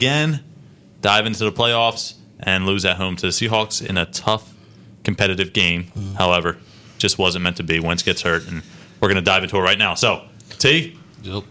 again dive into the playoffs and lose at home to the Seahawks in a tough competitive game. Mm-hmm. However, just wasn't meant to be. Wentz gets hurt, and we're going to dive into it right now. So, T, Yep.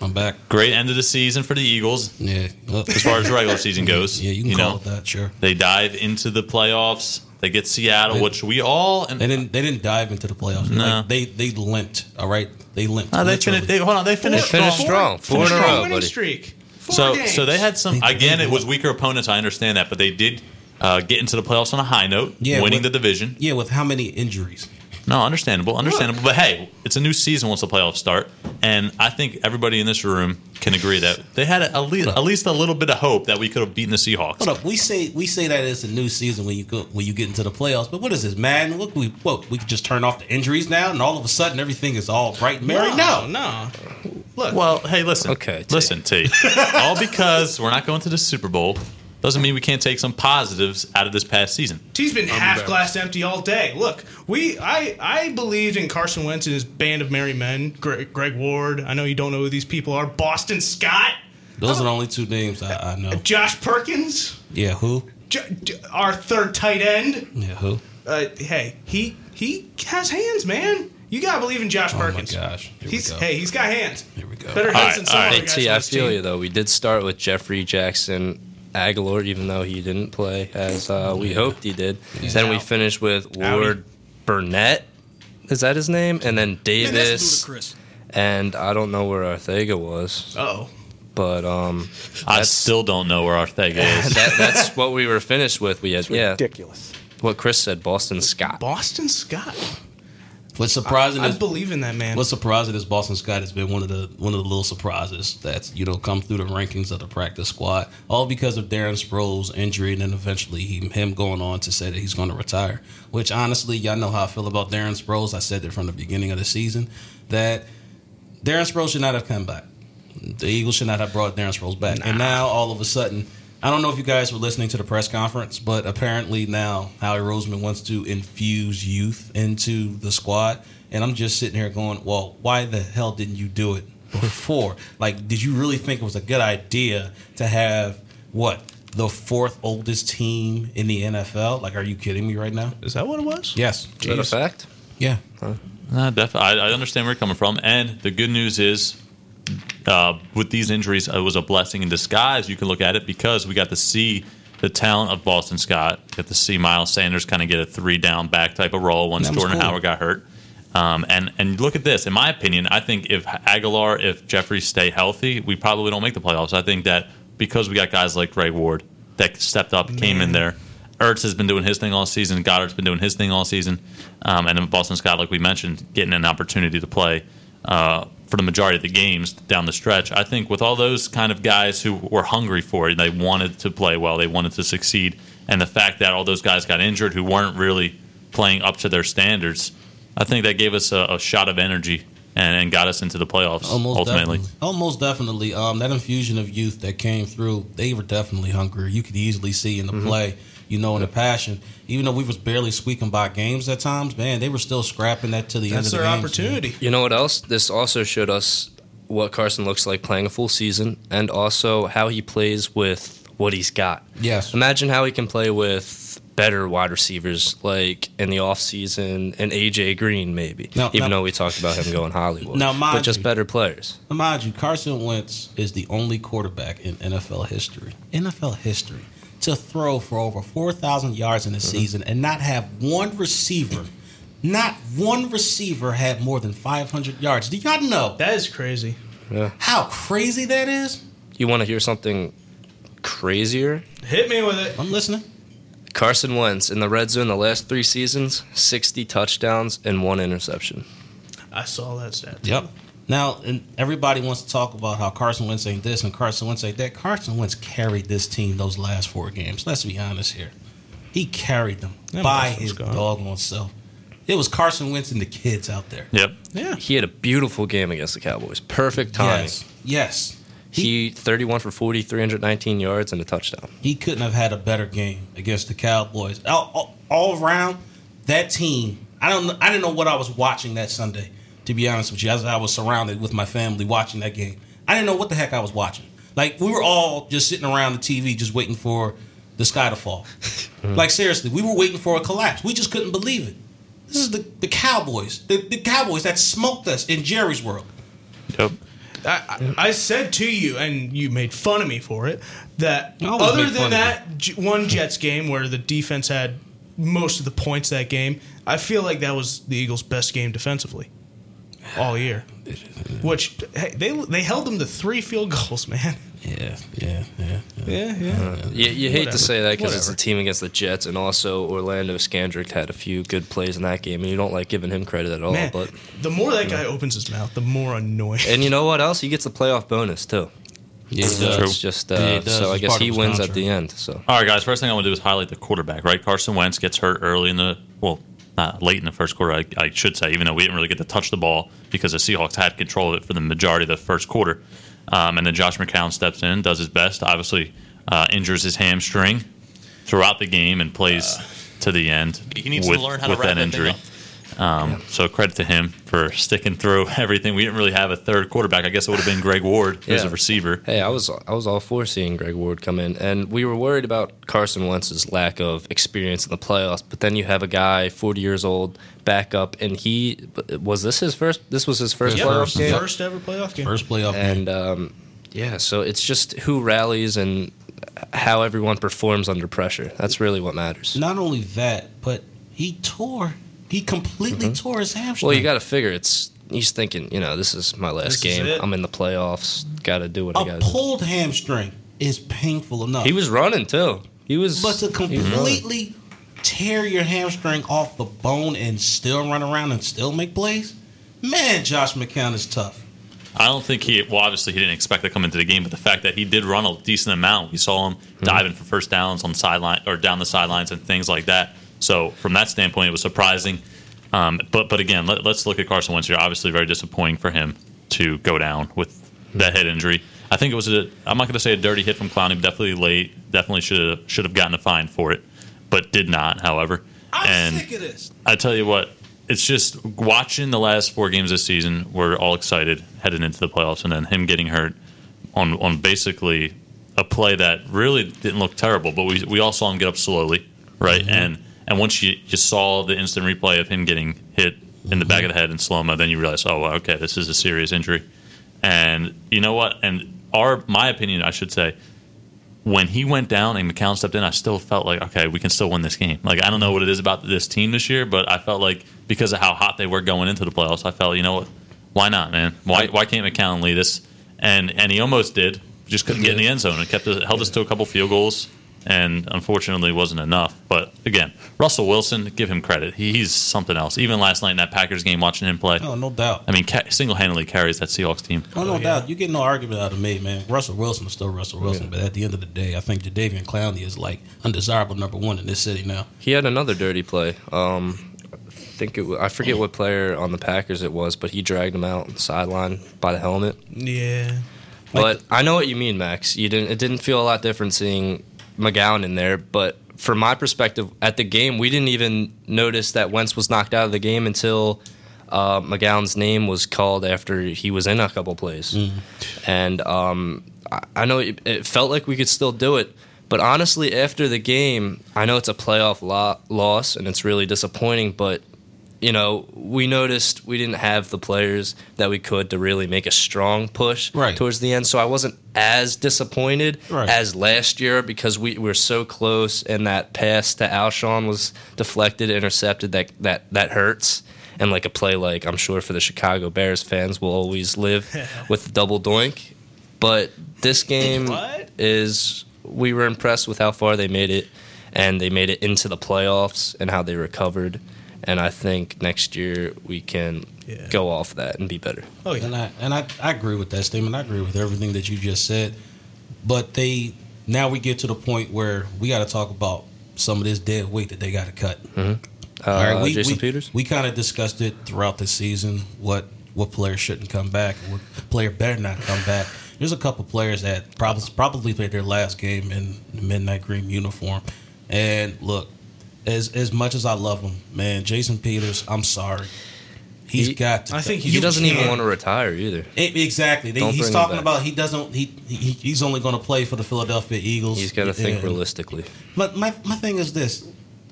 I'm back. great end of the season for the Eagles Yeah. Well, as far as regular season goes. yeah, you can call know, it that, sure. they dive into the playoffs. They get Seattle, They- which we all and They didn't. They didn't dive into the playoffs. No. Like, they they limped. All right, they limped. Oh, they finished. They, hold on, they finished They finished strong. strong. Four in a row, winning buddy. streak. Four So, games. so they had some. They- Again, it was weaker opponents. I understand that, but they did uh, get into the playoffs on a high note, Yeah, winning with- the division. Yeah, with how many injuries? No, understandable, understandable. But hey, it's a new season once the playoffs start, and I think everybody in this room can agree that they had at least, at least a little bit of hope that we could have beaten the Seahawks. Hold up. We say we say that it's a new season when you go when you get into the playoffs. But what is this, man? Look, we what we could just turn off the injuries now, and all of a sudden everything is all bright and merry. No, no. Look, Well, hey, listen. Okay, T. listen, T. All because we're not going to the Super Bowl doesn't mean we can't take some positives out of this past season. T's been half glass empty all day. Look, we I I believed in Carson Wentz and his band of merry men. Greg, Greg Ward. I know you don't know who these people are. Boston Scott, those are the only two names I, I know. Josh Perkins, Yeah, who? J- J- our third tight end. Yeah, who? Uh, hey, he he has hands, man. You gotta believe in Josh Oh my Perkins. gosh! Here He's we go. hey, he's got hands. Here we go. Better All hands right, than some all right. other Hey guys T, on I feel team. you though. We did start with Jeffery Jackson Agholor, even though he didn't play as uh, we hoped he did. Then we finished with Ward Burnett. Is that his name? And then Man, that's Davis. ludicrous. and I don't know where Arcega was, Oh, but um, I still don't know where Arcega is. that, that's what we were finished with. We had yeah, Ridiculous. what Chris said, Boston Scott. Boston Scott. What's surprising I is believe in that man. What's surprising is Boston Scott has been one of the one of the little surprises that's you know come through the rankings of the practice squad, all because of Darren Sproles' injury, and then eventually he, him going on to say that he's going to retire. Which honestly, y'all know how I feel about Darren Sproles. I said it from the beginning of the season that Darren Sproles should not have come back. The Eagles should not have brought Darren Sproles back, and now all of a sudden. I don't know if you guys were listening to the press conference, but apparently now Howie Roseman wants to infuse youth into the squad. And I'm just sitting here going, well, why the hell didn't you do it before? like, did you really think it was a good idea to have what? The fourth oldest team in the NFL? Like, are you kidding me right now? Is that what it was? Yes. Is that a fact? Yeah. Uh, def- I, I understand where you're coming from, and the good news is, uh, with these injuries, it was a blessing in disguise. You can look at it because we got to see the talent of Boston Scott. Got to see Miles Sanders kind of get a three down back type of role once Jordan cool. Howard got hurt. Um, and and look at this. In my opinion, I think if Agholor, if Jeffery stay healthy, we probably don't make the playoffs. I think that because we got guys like Ray Ward that stepped up, came in there. Ertz has been doing his thing all season. Goedert's been doing his thing all season, um, and then Boston Scott, like we mentioned, getting an opportunity to play uh, for the majority of the games down the stretch. I think with all those kind of guys who were hungry for it, they wanted to play well, they wanted to succeed, and the fact that all those guys got injured who weren't really playing up to their standards, I think that gave us a, a shot of energy and, and got us into the playoffs Almost ultimately. definitely. Almost definitely. Um, that infusion of youth that came through, they were definitely hungry. You could easily see in the play, you know, in the passion. Even though we was barely squeaking by games at times, man, they were still scrapping that to the That's end of the their the games, opportunity. You know what else? This also showed us what Carson looks like playing a full season, and also how he plays with what he's got. Yes. Imagine how he can play with better wide receivers, like in the offseason, and AJ Green maybe. Now- even now- though we talked about him going Hollywood. Now, mind but just you- better players. Now, Mind you, Carson Wentz is the only quarterback in NFL history, NFL history, to throw for over 4,000 yards in a mm-hmm. season and not have one receiver, not one receiver had more than 500 yards. Do y'all know That is crazy. Yeah. how crazy that is? You want to hear something crazier? Hit me with it. I'm listening. Carson Wentz in the red zone the last three seasons, 60 touchdowns and one interception. I saw that stat. Yep. Now, and everybody wants to talk about how Carson Wentz ain't this and Carson Wentz ain't that. Carson Wentz carried this team those last four games. Let's be honest here. He carried them That by his gone. doggone self. It was Carson Wentz and the kids out there. Yep. Yeah. He had a beautiful game against the Cowboys. Perfect timing. Yes. Yes. He 31 for 40, 319 yards and a touchdown. He couldn't have had a better game against the Cowboys. All, all, all around, that team. I don't. I didn't know what I was watching that Sunday. To be honest with you, as I was surrounded with my family watching that game, I didn't know what the heck I was watching. Like we were all just sitting around the TV, just waiting for the sky to fall. like seriously, we were waiting for a collapse. We just couldn't believe it. This is the, the Cowboys, the, the Cowboys that smoked us in Jerry's world. Yep. I, I I said to you, and you made fun of me for it, that other than that J- one Jets game where the defense had most of the points that game, I feel like that was the Eagles' best game defensively all year. Which hey, they they held them to three field goals, man. Yeah, yeah, yeah. yeah. Yeah, yeah. You, you hate Whatever. to say that because it's a team against the Jets, and also Orlando Scandrick had a few good plays in that game, and you don't like giving him credit at all. Man, But the more that guy opens his mouth, the more annoying. and you know what else? He gets a playoff bonus too. Yeah, So True. does. it's just uh, Yeah, does. so I guess he of his wins at the end. So All right, guys. First thing I want to do is highlight the quarterback. Right, Carson Wentz gets hurt early in the well, not late in the first quarter. I, I should say, even though we didn't really get to touch the ball because the Seahawks had control of it for the majority of the first quarter. Um, and then Josh McCown steps in, does his best. Obviously, uh, injures his hamstring throughout the game and plays to the end. He needs with, to learn how to wrap that that thing injury. up. Um, So credit to him for sticking through everything. We didn't really have a third quarterback. I guess it would have been Greg Ward, who's a receiver. hey, I was I was all for seeing Greg Ward come in, and we were worried about Carson Wentz's lack of experience in the playoffs. But then you have a guy, forty years old, back up, and he was this his first. This was his first Yeah, playoff first. game. First ever playoff game. First playoff game. and um, yeah, so it's just who rallies and how everyone performs under pressure. That's really what matters. Not only that, but he tore. He completely mm-hmm. tore his hamstring. Well, you got to figure it's. He's thinking, you know, this is my last This game. I'm in the playoffs. Got to do what I a got to do. pulled hamstring is painful enough. He was running too. He was. but to he was running. completely tear your hamstring off the bone and still run around and still make plays, man, Josh McCown is tough. I don't think he. Well, obviously he didn't expect to come into the game, but the fact that he did run a decent amount, we saw him hmm. diving for first downs on the sideline or down the sidelines and things like that. So from that standpoint, it was surprising. Um, but but again, let, us look at Carson Wentz here. Obviously, very disappointing for him to go down with that head injury. I think it was a. I'm not going to say a dirty hit from Clowney. Definitely late. Definitely should have should have gotten a fine for it, but did not. However, I'm and of this. I tell you what, it's just watching the last four games this season. We're all excited heading into the playoffs, and then him getting hurt on on basically a play that really didn't look terrible, but we we all saw him get up slowly, right? And and once you you saw the instant replay of him getting hit in the back of the head in slow mo, then you realize, oh, well, okay, this is a serious injury. And you know what? And our my opinion, I should say, when he went down and McCown stepped in, I still felt like, okay, we can still win this game. Like, I don't know what it is about this team this year, but I felt like because of how hot they were going into the playoffs, I felt, you know what? Why not, man? Why, why can't McCown lead us? And and he almost did, just couldn't get in the end zone. It kept us, held us to a couple field goals, and unfortunately wasn't enough. But again, Russell Wilson, give him credit. He, he's something else. Even last night in that Packers game, watching him play, Oh, no doubt. I mean, ca- single handedly carries that Seahawks team. Oh, no Oh, yeah. doubt. You get no argument out of me, man. Russell Wilson is still Russell Wilson, but at the end of the day, I think Jadeveon Clowney is like undesirable number one in this city now. He had another dirty play. Um, I think it. wa- I forget what player on the Packers it was, but he dragged him out on the sideline by the helmet. Yeah. But I know what you mean, Max. You didn't. It didn't feel a lot different seeing McCown in there. But from my perspective, at the game, we didn't even notice that Wentz was knocked out of the game until uh, McCown's name was called after he was in a couple plays. And um, I, I know it, it felt like we could still do it. But honestly, after the game, I know it's a playoff lo- loss and it's really disappointing. But you know, we noticed we didn't have the players that we could to really make a strong push Right. towards the end. So I wasn't as disappointed Right. as last year because we were so close and that pass to Alshon was deflected, intercepted. That that that hurts. And like a play like I'm sure for the Chicago Bears fans will always live with the double doink. But this game is we were impressed with how far they made it and they made it into the playoffs and how they recovered. And I think next year we can Yeah. go off that and be better. Oh yeah. And I and I, I agree with that statement. I agree with everything that you just said. But they now we get to the point where we got to talk about some of this dead weight that they got to cut. Uh, All right, we, Jason we, Peters? We kind of discussed it throughout the season. What what players shouldn't come back? What player better not come back? There's a couple players that probably probably played their last game in the midnight green uniform. And look, as as much as I love him, man, Jason Peters, I'm sorry. He's He- got to. I think He You doesn't even can't. want to retire either. E- Exactly. They- Don't he's talking about he doesn't. He, he he's only going to play for the Philadelphia Eagles. He's got to think And- realistically. But my my thing is this.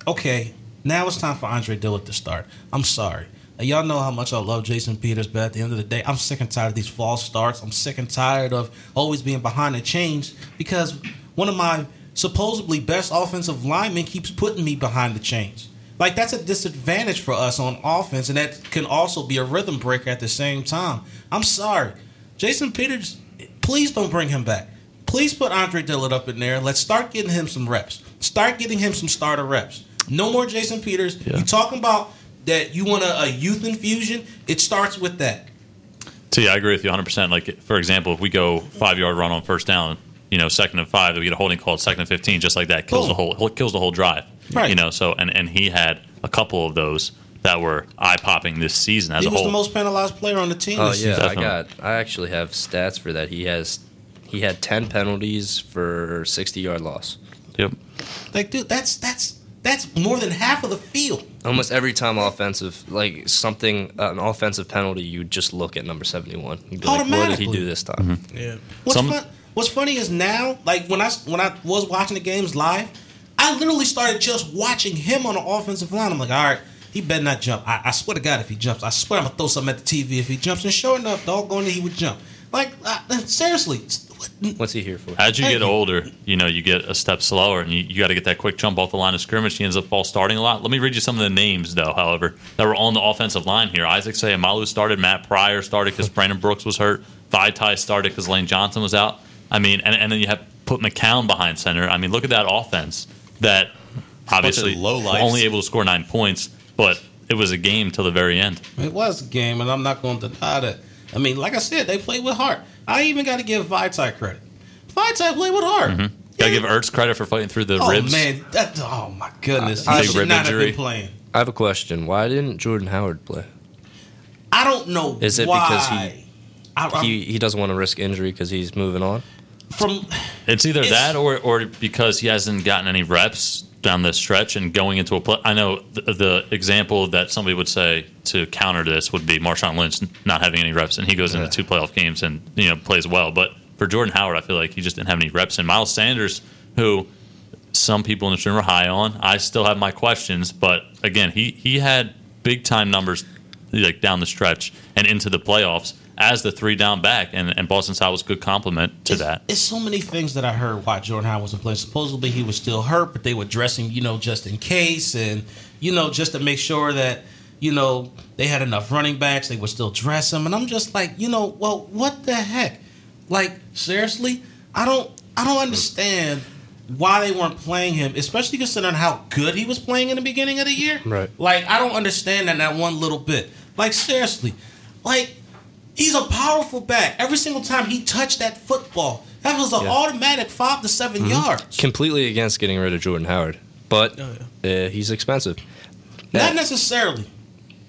Okay, now it's time for Andre Dillard to start. I'm sorry. Y'all know how much I love Jason Peters, but at the end of the day, I'm sick and tired of these false starts. I'm sick and tired of always being behind the chains because one of my supposedly best offensive lineman keeps putting me behind the chains. Like that's a disadvantage for us on offense, and that can also be a rhythm breaker at the same time. I'm sorry, Jason Peters. Please don't bring him back. Please put Andre Dillard up in there. Let's start getting him some reps. Start getting him some starter reps. No more Jason Peters. Yeah. You talking about that you want a, a youth infusion? It starts with that. So I agree with you 100. percent Like for example, if we go five yard run on first down, you know, second and five, we get a holding call at second and 15, just like that kills Boom. the whole kills the whole drive. Right. You know, so and and he had a couple of those that were eye popping this season as He a was the most penalized player on the team. Oh this yeah, season. I got. I actually have stats for that. He has. He had ten penalties for sixty yard loss. yep. Like, dude, that's that's that's more than half of the field. Almost every time offensive, like something, uh, an offensive penalty, you just look at number seventy one. You'd like, "What did he do this time?" Yeah. What's Some- fun, What's funny is now, like when I when I was watching the games live, I literally started just watching him on the offensive line. I'm like, all right, he better not jump. I, I swear to God, if he jumps, I swear I'm gonna throw something at the TV if he jumps. And sure enough, doggone it, he would jump. Like uh, seriously, What's he here for? As you Thank get you. older, you know, you get a step slower and you, you got to get that quick jump off the line of scrimmage. He ends up false starting a lot. Let me read you some of the names, though, however, that were on the offensive line here. Isaac Seumalo started. Matt Pryor started because Brandon Brooks was hurt. Vaitai started because Lane Johnson was out. I mean, and, and then you have put McCown behind center. I mean, look at that offense that obviously lowlifes. only able to score nine points, but it was a game till the very end. It was a game, and I'm not going to deny that. I mean, like I said, they played with heart. I even got to give Vaitai credit. Vaitai played with heart. Mm-hmm. Got to give Ertz credit for fighting through the Oh ribs. man, that oh my goodness, I- he Big should rib not have been playing. I have a question. Why didn't Jordan Howard play? I don't know. Is it why. because he- I, I, He he doesn't want to risk injury because he's moving on. From It's either It's- that or or because he hasn't gotten any reps down this stretch and going into a play. I know the, the example that somebody would say to counter this would be Marshawn Lynch not having any reps, and he goes into two playoff games and you know plays well. But for Jordan Howard, I feel like he just didn't have any reps. And Miles Sanders, who some people in the room are high on, I still have my questions. But again, he he had big time numbers like down the stretch and into the playoffs as the three down back, and, and Boston Scott was a good compliment to it's, that. It's so many things that I heard why Jordan Howard wasn't playing. Supposedly he was still hurt, but they were dressing, you know, just in case, and you know, just to make sure that you know they had enough running backs. They would still dress him, and I'm just like, you know, well, what the heck? Like seriously, I don't, I don't understand why they weren't playing him, especially considering how good he was playing in the beginning of the year. Right. Like I don't understand that not one little bit. Like seriously, like he's a powerful back. Every single time he touched that football, that was an Yeah. automatic five to 7 mm-hmm. yards. Completely against getting rid of Jordan Howard, but Oh, uh, he's expensive. Not necessarily.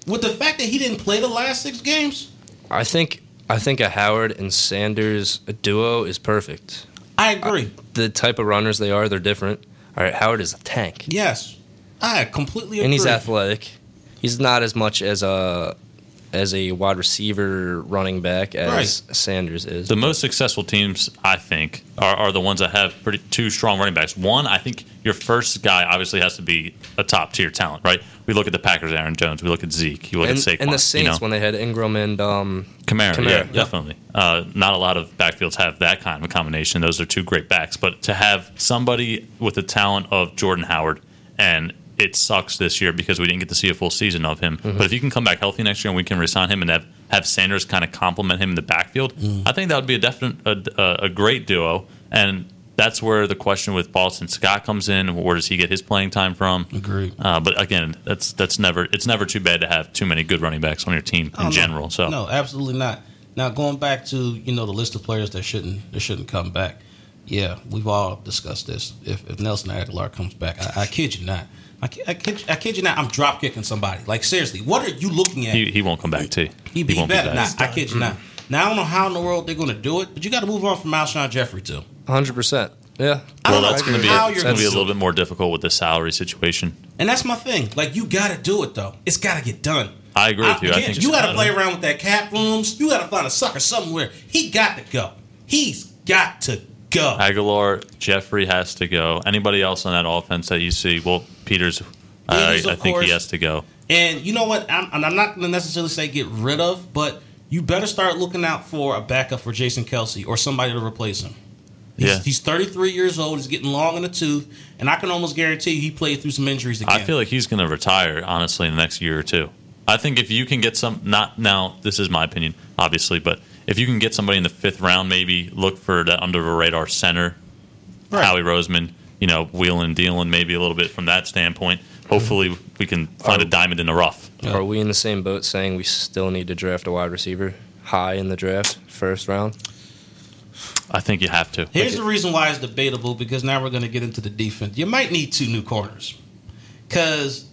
With the fact that he didn't play the last six games, I think I think a Howard and Sanders duo is perfect. I agree. Uh, the type of runners they are, they're different. All right, Howard is a tank, yes, I completely agree. and he's athletic. He's not as much as a as a wide receiver running back as Right. Sanders is. The most successful teams, I think, are, are the ones that have pretty two strong running backs. One, I think your first guy obviously has to be a top tier talent, right? We look at the Packers, Aaron Jones. We look at Zeke. You look and, at Saquon. and the Saints you know? when they had Ingram and um, Kamara, Kamara, yeah, yeah. definitely. Uh, not a lot of backfields have that kind of a combination. Those are two great backs. But to have somebody with the talent of Jordan Howard, and it sucks this year because we didn't get to see a full season of him. Mm-hmm. But if you can come back healthy next year and we can resign him and have, have Sanders kind of complement him in the backfield, I think that would be a definite a, a, a great duo. And that's where the question with Boston Scott comes in. Where does he get his playing time from? Agreed. Uh, but again, that's that's never it's never too bad to have too many good running backs on your team Oh, in no. general. So no, absolutely not. Now going back to you know the list of players that shouldn't that shouldn't come back. Yeah, we've all discussed this. If, if Nelson Agholor comes back, I, I kid you not. I, ki- I, kid, I kid you not. I'm drop kicking somebody. Like seriously, what are you looking at? he, he won't come back too. He, he, won't better be not. back. I kid you not. Mm-hmm. Now I don't know how in the world they're going to do it, but you got to move on from Alshon Jeffery too. 100. percent Yeah, I Well, don't know that's going to be how it's you're going to be a little bit more difficult with the salary situation. And that's my thing. Like you got to do it though. It's got to get done. I agree with you. I can't- think you got to play around with that cap rooms. You got to find a sucker somewhere. He got to go. He's got to go. Agholor, Jeffery has to go. Anybody else on that offense that you see? Well, Peters, I, Peters, of I think course. he has to go. And you know what? I'm, and I'm not going to necessarily say get rid of, but you better start looking out for a backup for Jason Kelce or somebody to replace him. He's, Yeah. he's 33 years old. He's getting long in the tooth, and I can almost guarantee he played through some injuries again. I feel like he's going to retire honestly in the next year or two. I think if you can get some, not now, this is my opinion, obviously, but if you can get somebody in the fifth round, maybe look for the under the radar center, Right. Howie Roseman, you know, wheeling, dealing, maybe a little bit from that standpoint. Hopefully, we can find a diamond in the rough. Yeah. Are we in the same boat saying we still need to draft a wide receiver high in the draft, first round? I think you have to. Here's the reason why it's debatable because now we're going to get into the defense. You might need two new corners because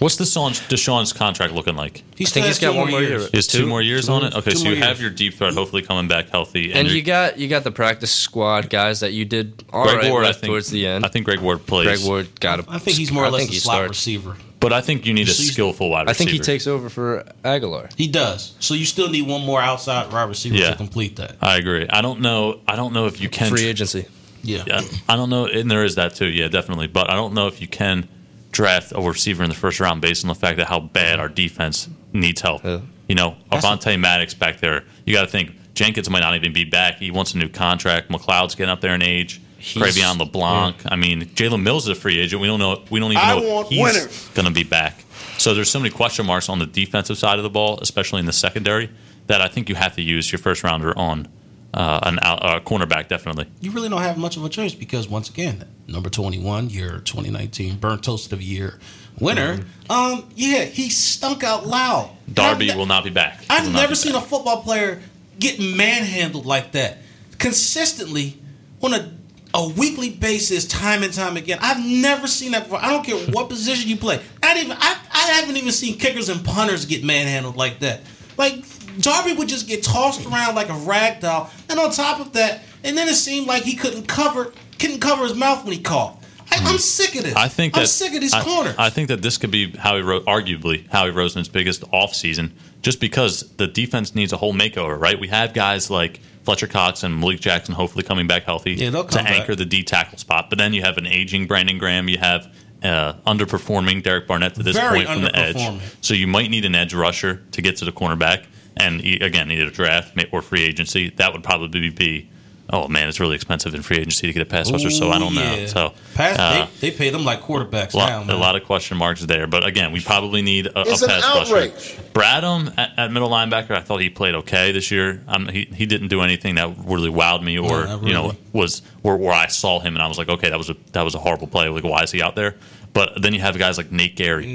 What's the DeSean's, DeSean's contract looking like? he I still think has he's got one more year. Is two, Two- more years two on it? Okay, so you have years. your deep threat hopefully coming back healthy. And you're- you got you got the practice squad guys that you did all Greg right Ward, I with think, towards the end. I think Greg Ward plays. Greg Ward got a. I think he's more or less a he slot starts. receiver. But I think you need a So you- skillful wide I think he takes over for Agholor. He does. So you still need one more outside wide receiver Yeah. to complete that. I agree. I don't know. I don't know if you can. Free agency. Yeah. Yeah, I don't know, and there is that too. Yeah, definitely. But I don't know if you can draft a receiver in the first round based on the fact that how bad our defense needs help. Yeah. You know, That's- Avonte Maddox back there. You got to think Jenkins might not even be back. He wants a new contract. McLeod's getting up there in age. He's- Cre'Von LeBlanc. I mean, Jalen Mills is a free agent. We don't know. We don't even I know want if he's going to be back. So there's so many question marks on the defensive side of the ball, especially in the secondary, that I think you have to use your first rounder on uh, an out, uh, cornerback. Definitely. You really don't have much of a choice because once again, number 21, your 2019 burnt toast of the year winner. Um, yeah, he stunk out loud. Darby ne- will not be back. I've never seen back. a football player get manhandled like that consistently on a a weekly basis, time and time again. I've never seen that before. I don't care what position you play. Not even I, I haven't even seen kickers and punters get manhandled like that. Like Darby would just get tossed around like a rag doll, and on top of that, and then it seemed like he couldn't cover couldn't cover his mouth when he coughed. I, I'm sick of this. I think that, I'm sick of these I, corners. I think that this could be Howie, Ro- arguably Howie Roseman's biggest offseason, just because the defense needs a whole makeover. Right? We have guys like Fletcher Cox and Malik Jackson, hopefully coming back healthy Yeah, to back. anchor the D tackle spot. But then you have an aging Brandon Graham. You have uh, underperforming Derek Barnett to this Very point from the edge. So you might need an edge rusher to get to the cornerback, and e- again, either draft or free agency. That would probably be. Oh man, it's really expensive in free agency to get a pass rusher, so I don't Ooh, know. So Pass, uh, they, they pay them like quarterbacks a lot, now. a lot of question marks there. But again, we probably need a, a It's an pass outrage. rusher. Bradham at, at middle linebacker, I thought he played okay this year. Um, he, he didn't do anything that really wowed me, or No, not you know, was where, where I saw him and I was like, okay, that was a that was a horrible play. Like, why is he out there? But then you have guys like Nate Gerry,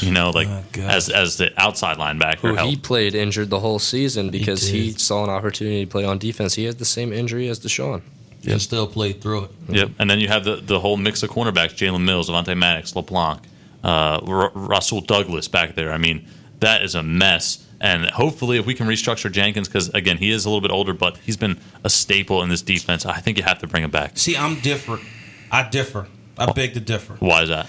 you know, like Oh, as as the outside linebacker. Who help. he played injured the whole season because he, did. saw an opportunity to play on defense. He had the same injury as DeSean. and still played through it. Yep. And then you have the, the whole mix of cornerbacks: Jalen Mills, Avonte Maddox, LeBlanc, uh, R- Rasul Douglas back there. I mean, that is a mess. And hopefully, if we can restructure Jenkins, because again, he is a little bit older, but he's been a staple in this defense. I think you have to bring him back. See, I'm different. I differ. I beg to differ. Why is that?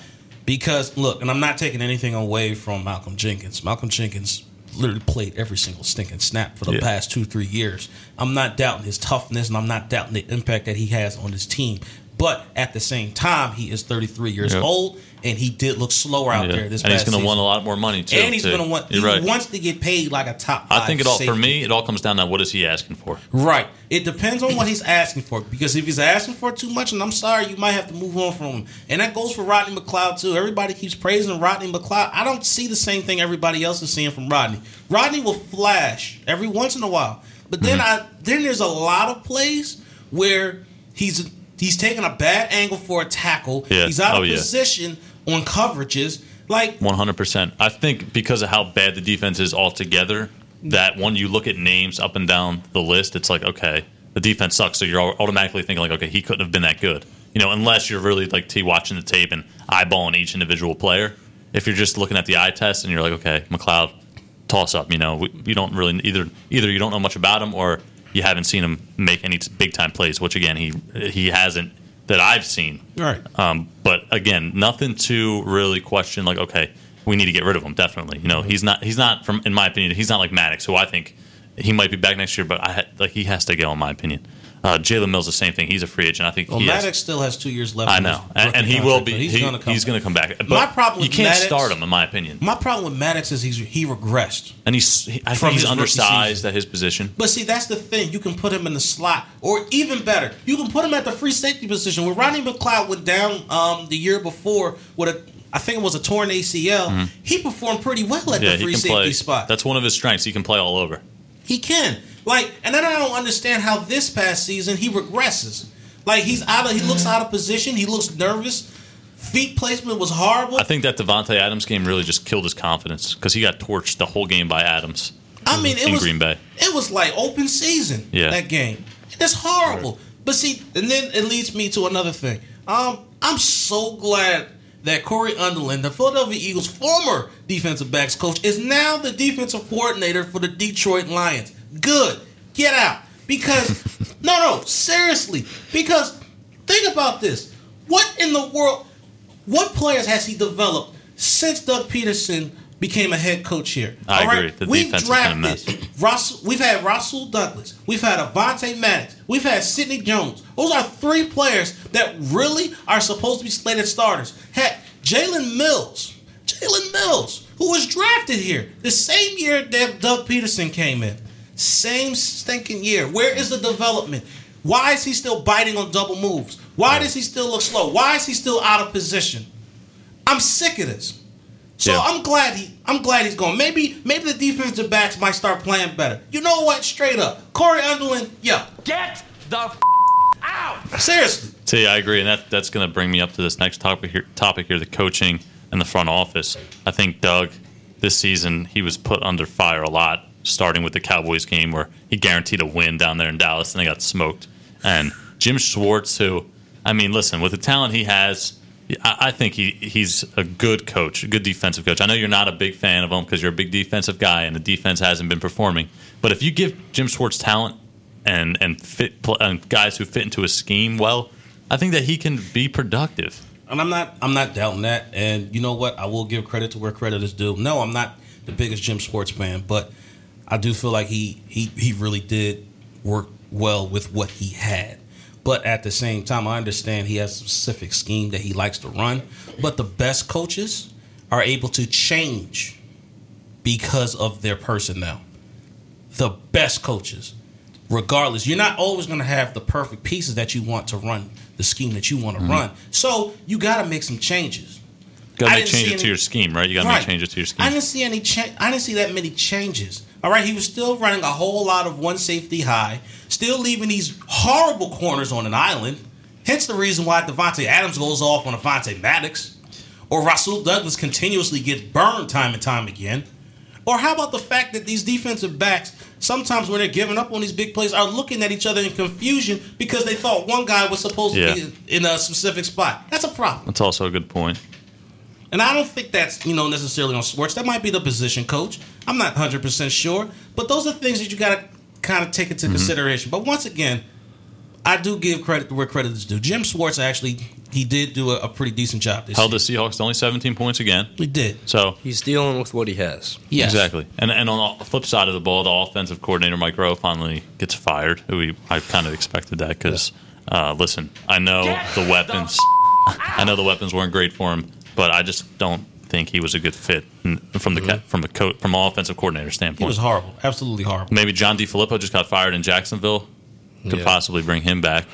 Because look, and I'm not taking anything away from Malcolm Jenkins. Malcolm Jenkins literally played every single stinking snap for the Yeah. past two, three years. I'm not doubting his toughness and I'm not doubting the impact that he has on his team. But at the same time, he is 33 years Yeah. old and he did look slower out Yeah. there this and he's going to want a lot more money too. and he's going to want. He right. wants to get paid like a top. I think it all for me. It all comes down to what is he asking for. Right. It depends on what he's asking for. Because if he's asking for too much, and I'm sorry, you might have to move on from him. And that goes for Rodney McLeod too. Everybody keeps praising Rodney McLeod. I don't see the same thing everybody else is seeing from Rodney. Rodney will flash every once in a while, but then Mm-hmm. I then there's a lot of plays where he's he's taking a bad angle for a tackle. Yeah. He's out Oh, of yeah. On coverages. Like One hundred percent. I think because of how bad the defense is altogether, that when you look at names up and down the list, it's like okay, the defense sucks. So you're automatically thinking like, okay, he couldn't have been that good. You know, unless you're really like T watching the tape and eyeballing each individual player. If you're just looking at the eye test and you're like, okay, McLeod, toss up. You know, we, you don't really either either you don't know much about him or you haven't seen him make any big time plays. Which again, he he hasn't that I've seen. right. Um, but again, nothing to really question. Like, okay, we need to get rid of him. Definitely, you know, he's not he's not from in my opinion, he's not like Maddox, who I think he might be back next year, but I like he has to go in my opinion. Uh, Jalen Mills, the same thing. He's a free agent. I think Well, he has- Maddox still has two years left. I know, and, and he will be. He's He's going to come. He's going to come back. But My problem you can't Maddox- start him, in my opinion. My problem with Maddox is he's he regressed. And he's he, I From think he's undersized at his position. But see, that's the thing. You can put him in the slot, or even better, you can put him at the free safety position. When Ronnie McLeod went down um, the year before with a, I think it was a torn ACL, he performed pretty well at Mm-hmm. Yeah, the free safety play. spot. That's one of his strengths. He can play all over. He can. Like, and then I don't understand how this past season he regresses. Like he's out of he looks out of position, he looks nervous. Feet placement was horrible. I think that Davante Adams game really just killed his confidence because he got torched the whole game by Adams. I mean, it in was Green Bay. It was like open season. Yeah. that game. That's horrible. But see, and then it leads me to another thing. Um, I'm so glad that Corey Undlin, the Philadelphia Eagles' former defensive backs coach, is now the defensive coordinator for the Detroit Lions. Good. Get out. Because no, no, seriously. Because think about this. What in the world? What players has he developed since Doug Pederson became a head coach here? I All agree. The We've defense has been a drafted Rasul, we've had Rasul Douglas. We've had Avonte Maddox. We've had Sidney Jones. Those are three players that really are supposed to be slated starters. Heck, Jalen Mills. Jalen Mills, who was drafted here the same year that Doug Pederson came in. Same stinking year. Where is the development? Why is he still biting on double moves? Why does he still look slow? Why is he still out of position? I'm sick of this. So Yeah. I'm glad he I'm glad he's going. Maybe maybe the defensive backs might start playing better. You know what? Straight up. Corey Undlin, yeah. Get the f- out! Seriously. See, I agree, and that that's going to bring me up to this next topic here. Topic here: the coaching and the front office. I think Doug, this season, he was put under fire a lot, starting with the Cowboys game where he guaranteed a win down there in Dallas, and they got smoked. And Jim Schwartz, who, I mean, listen, with the talent he has, I, think he he's a good coach, a good defensive coach. I know you're not a big fan of him because you're a big defensive guy, and the defense hasn't been performing. But if you give Jim Schwartz talent and and fit and guys who fit into a scheme well, I think that he can be productive. And I'm not I'm not doubting that. And you know what? I will give credit to where credit is due. No, I'm not the biggest Jim Sports fan, but I do feel like he he he really did work well with what he had. But at the same time, I understand he has a specific scheme that he likes to run. But the best coaches are able to change because of their personnel. The best coaches regardless, you're not always going to have the perfect pieces that you want to run the scheme that you want to mm-hmm. run. So you got to make some changes. Got to make changes to your scheme, right? You got to Right. make changes to your scheme. I didn't see any. Cha- I didn't see that many changes. All right, he was still running a whole lot of one safety high, still leaving these horrible corners on an island. Hence the reason why Davante Adams goes off on Avonte Maddox, or Rasul Douglas continuously gets burned time and time again. Or how about the fact that these defensive backs, sometimes when they're giving up on these big plays, are looking at each other in confusion because they thought one guy was supposed Yeah. to be in a specific spot. That's a problem. That's also a good point. And I don't think that's you know necessarily on Schwartz. That might be the position coach. I'm not 100 percent sure, but those are things that you got to kind of take into Mm-hmm. consideration. But once again, I do give credit where credit is due. Jim Schwartz actually he did do a, a pretty decent job this Held the. Seahawks to only 17 points again. He did. So He's dealing with what he has. Yes. exactly, and and on the flip side of the ball, the offensive coordinator Mike Groh finally gets fired. We I kind of expected that because uh, listen, I know the weapons. I know the weapons weren't great for him, but I just don't think he was a good fit from the mm-hmm. ca- from a co- from an offensive coordinator standpoint. He was horrible. Absolutely horrible. Maybe John DeFilippo just got fired in Jacksonville. Could Yeah. possibly bring him back.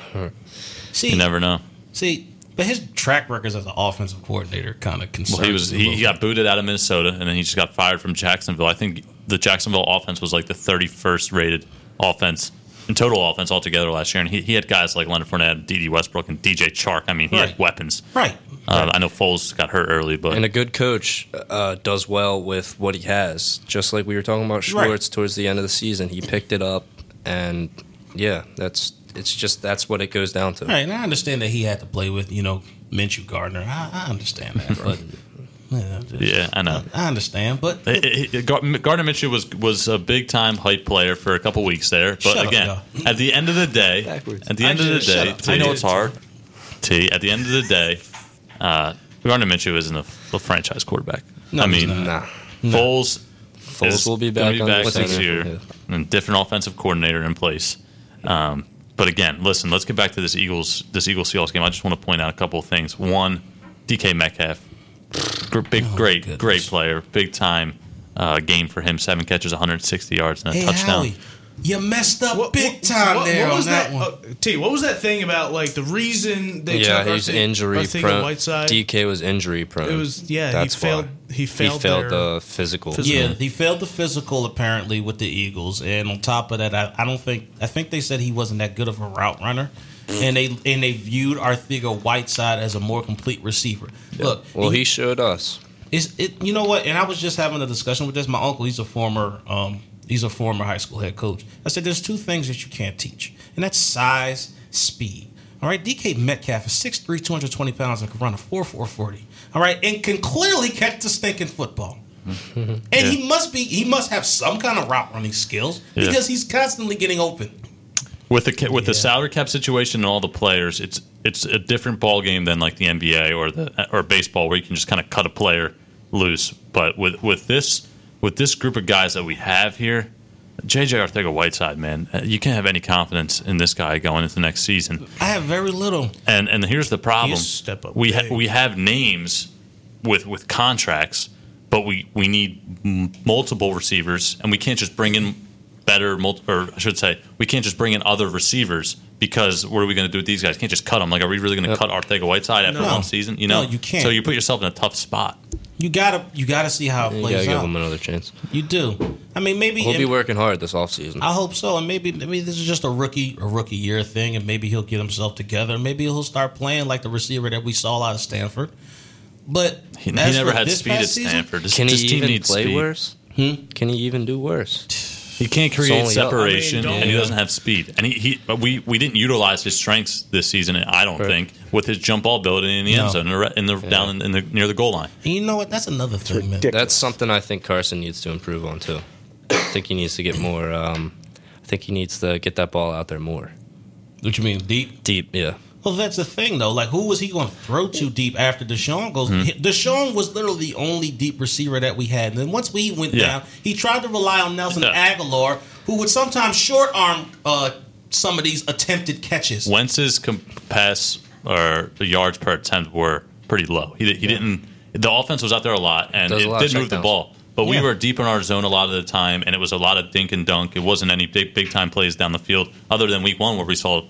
See, You never know. see, but his track records as an offensive coordinator kind of concerns. Well, he was he, he got booted out of Minnesota, and then he just got fired from Jacksonville. I think the Jacksonville offense was like the 31st rated offense in total offense altogether last year, and he, he had guys like Leonard Fournette, Dede Westbrook, and D.J. Chark. I mean, he Right. had weapons. right. Uh, I know Foles got hurt early, but And a good coach uh, does well with what he has. Just like we were talking about Schwartz towards the end of the season, he picked it up, and yeah, that's it's just that's what it goes down to. Right, and I understand that he had to play with you know Minshew Gardner. I, I understand that, but yeah, just- yeah, I know. I understand, but It- it- it- Gar- Gardner Minshew was was a big time hype player for a couple weeks there, but Shut up, again, at the end of the day, Backwards. at the I end of the day. I I know it's hard. T. At the end of the day, uh, Gardner Minshew isn't a, a franchise quarterback. No, I mean, Nah. Foles, Foles will be back on the next year, Yeah. and different offensive coordinator in place. Um, but again, listen, let's get back to this Eagles this Eagles Seahawks game. I just want to point out a couple of things. One, DK Metcalf, gr- big, Oh, great, goodness. great player, big time uh, game for him. Seven catches, 160 yards, and a Hey, touchdown. Howie, you messed up What- big what- time what- there what was on that, one. Uh, T, what was that thing about like the reason they Yeah, took he's Arthur- injury Arthur prone. Whiteside? DK was injury prone. It was yeah. That's he failed. why. He failed. he failed their- the physical. Physical. Yeah, he failed the physical apparently with the Eagles, and on top of that, I, I don't think I think they said he wasn't that good of a route runner, and they and they viewed Arcega Whiteside as a more complete receiver. Look, Well, he showed us. It's it. You know what? And I was just having a discussion with this. My uncle, he's a former, um, he's a former high school head coach. I said, there's two things that you can't teach, and that's size, speed. All right, DK Metcalf is 6'3", 220 pounds, and can run a 4'4", 40. All right, and can clearly catch the stinking football. and he must be, he must have some kind of route running skills Yeah. because he's constantly getting open. with the ca- with the salary cap situation and all the players, it's it's a different ball game than like the NBA or the or baseball where you can just kind of cut a player loose. But with with this with this group of guys that we have here, JJ Arcega Whiteside, man, uh, you can't have any confidence in this guy going into the next season. I have very little. And and here's the problem: step up we ha- we have names with with contracts, but we we need m- multiple receivers, and we can't just bring in better, mul- or I should say, we can't just bring in other receivers because what are we going to do with these guys? Can't just cut them. Like, are we really going to cut Arcega Whiteside after No. one season? You know, No, you can't. So you put yourself in a tough spot. You gotta, you gotta see how it You plays gotta give out. him another chance. You do. I mean, maybe He'll be and- working hard this offseason. I hope so, and maybe maybe this is just a rookie a rookie year thing, and maybe he'll get himself together. Maybe he'll start playing like the receiver that we saw out of Stanford. But He, he as never for had this speed at past season, Stanford. This, Can this he team even needs play speed. worse? Hmm? Can he even do worse? He can't create separation, I mean, and he doesn't have speed. And he, he but we we didn't utilize his strengths this season. I don't Right. think with his jump ball ability in the No. end zone, in the, re- in the down in, in the near the goal line. and you know what? That's another thing, man. That's something I think Carson needs to improve on too. I think he needs to get more. Um, I think he needs to get that ball out there more What you mean deep? deep. Yeah, Well, that's the thing though. Like, who was he going to throw to deep after DeSean goes? DeSean was literally the only deep receiver that we had. And then once we went Yeah. down, he tried to rely on Nelson Yeah. Agholor, who would sometimes short arm uh, some of these attempted catches. Wentz's com- pass or the yards per attempt were pretty low. He, he didn't. The offense was out there a lot, and Does it lot did move the ball. But we Yeah. were deep in our zone a lot of the time, and it was a lot of dink and dunk. It wasn't any big big time plays down the field, other than week one where we saw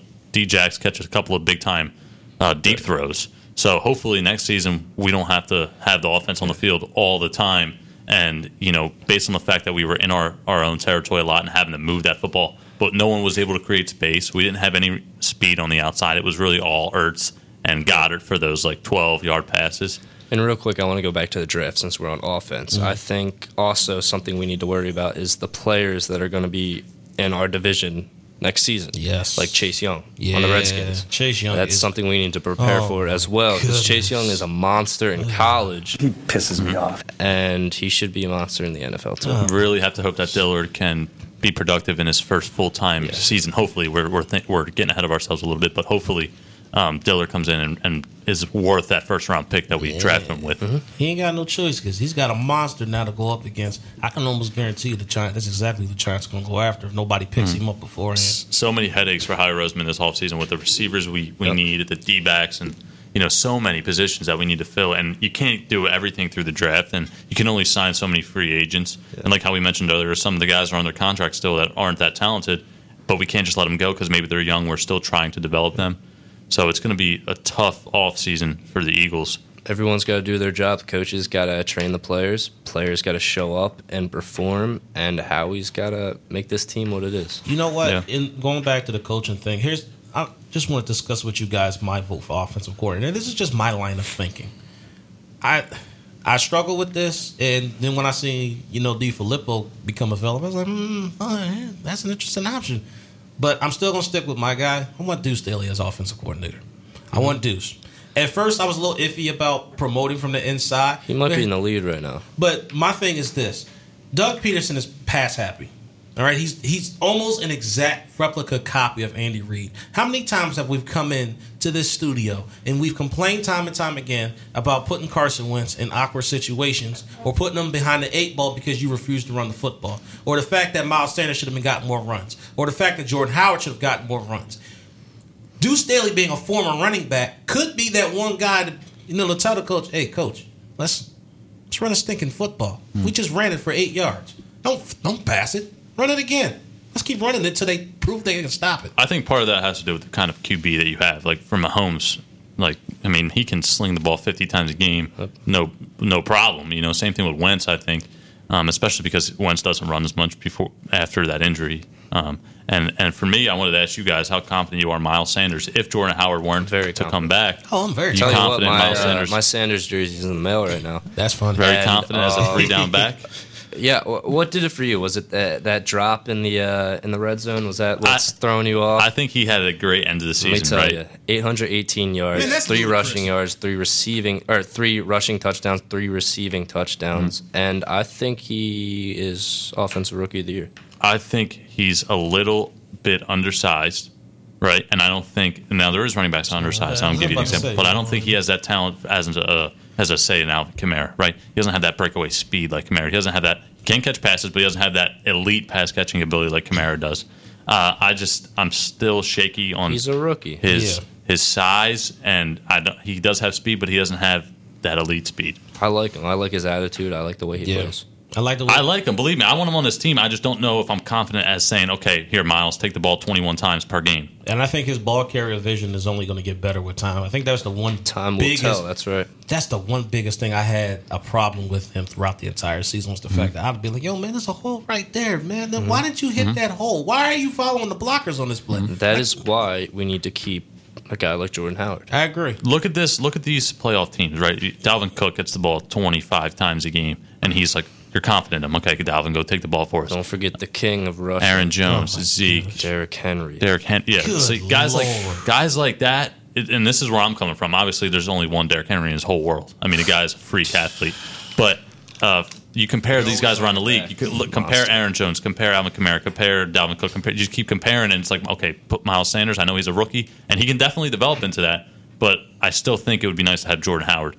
Djax catch a couple of big time uh, deep throws. So hopefully next season we don't have to have the offense on the field all the time. And you know, based on the fact that we were in our, our own territory a lot and having to move that football, but no one was able to create space. We didn't have any speed on the outside. It was really all Ertz and Goedert for those like twelve yard passes. and real quick, I want to go back to the draft since we're on offense. Mm-hmm. I think also something we need to worry about is the players that are going to be in our division next season. Yes. like Chase Young on the Redskins. Chase Young That's is- something we need to prepare Oh, for as well because Chase. Young is a monster in college, He pisses me off. and he should be a monster in the NFL too. Uh-huh. Really have to hope that Dillard can be productive in his first full time season. Hopefully, we're we're, th- we're getting ahead of ourselves a little bit, but hopefully. Um, Dillard comes in and, and is worth that first round pick that we Yeah. draft him with. He ain't got no choice because he's got a monster now to go up against. I can almost guarantee you the Giants. That's exactly the Giants going to go after if nobody picks Hmm. him up beforehand. so many headaches for Howie Roseman this offseason with the receivers we, we Yep. need, the D backs, and you know so many positions that we need to fill. And you can't do everything through the draft, and you can only sign so many free agents. And like how we mentioned earlier, some of the guys are on their contract still that aren't that talented, but we can't just let them go because maybe they're young. We're still trying to develop them. So it's going to be a tough offseason for the Eagles. Everyone's got to do their job. Coaches got to train the players. Players got to show up and perform. And Howie's got to make this team what it is. You know what? Yeah. In going back to the coaching thing, here's I just want to discuss with you guys my vote for offensive coordinator. And this is just my line of thinking. I I struggle with this, and then when I see you know DeFilippo become available, I was like, mm, oh, yeah, that's an interesting option. But I'm still gonna stick with my guy. I want Deuce Staley as offensive coordinator. I want Deuce. At first, I was a little iffy about promoting from the inside. He might but- be in the lead right now. but my thing is this: Doug Pederson is pass happy. All right, he's he's almost an exact replica copy of Andy Reid. How many times have we come in to this studio and we've complained time and time again about putting Carson Wentz in awkward situations or putting him behind the eight ball because you refuse to run the football, or the fact that Miles Sanders should have been gotten more runs, or the fact that Jordan Howard should have gotten more runs. Deuce Staley being a former running back could be that one guy that you know to tell the coach, "Hey, coach, let's let's run a stinking football. Hmm. We just ran it for eight yards. Don't don't pass it. Run it again. Let's keep running it until they prove they can stop it." I think part of that has to do with the kind of QB that you have. Like for Mahomes, like I mean, he can sling the ball 50 times a game, no no problem. You know, same thing with Wentz. I think, um, especially because Wentz doesn't run as much before after that injury. Um, and and for me, I wanted to ask you guys how confident you are, Miles Sanders, if Jordan Howard weren't Very to come back. Oh, I'm very You Tell you what, confident my, Miles uh, Sanders? my Sanders jersey's in the mail right now. That's fun. Very And, confident as a uh, three down back. Yeah, what did it for you? Was it that, that drop in the uh, in the red zone? Was that what's I- throwing you off? I think he had a great end of the season. Let me season, tell right? you, 818 yards, Man, three ludicrous. rushing yards, three receiving or three rushing touchdowns, three receiving touchdowns, Mm-hmm. and I think he is offensive rookie of the year. I think he's a little bit undersized, right? And I don't think now there is running backs undersized. I I don't give you an example, say, but I don't think he has that talent as a as a say now Kamara, right? He doesn't have that breakaway speed like Kamara. He doesn't have that. He can catch passes, but he doesn't have that elite pass catching ability like Kamara does. Uh, I just I'm still shaky on He's a rookie. his Yeah. his size, and I don't, he does have speed, but he doesn't have that elite speed. I like him. I like his attitude. I like the way he Yeah. plays. I like the way I like him. Believe me, I want him on this team. I just don't know if I'm confident as saying, okay, here, Miles, take the ball 21 times per game. and I think his ball carrier vision is only going to get better with time. I think that's the one Time will tell. That's right. That's the one biggest thing I had a problem with him throughout the entire season was the fact mm-hmm. that I'd be like, "Yo, man, there's a hole right there, man. Then mm-hmm. Why didn't you hit mm-hmm. that hole? Why are you following the blockers on this play?" That is why we need to keep a guy like Jordan Howard. I agree. Look at this. Look at these playoff teams, right? Dalvin Cook gets the ball 25 times a game, and he's like, you're confident in him. Okay, Dalvin, go take the ball for us. Don't forget the king of Russia, Aaron Jones, Oh, my Zeke, Derrick Henry. Derrick Henry. Yeah, Good see, guys Lord. like guys like that. it- And this is where I'm coming from. Obviously, there's only one Derrick Henry in his whole world. I mean, the guy is a freak athlete. But uh, you compare these guys around the league. You could look, compare Aaron Jones, compare Alvin Kamara, compare Dalvin Cook. Compare, you just keep comparing, and it's like, okay, put Miles Sanders. I know he's a rookie, and he can definitely develop into that. But I still think it would be nice to have Jordan Howard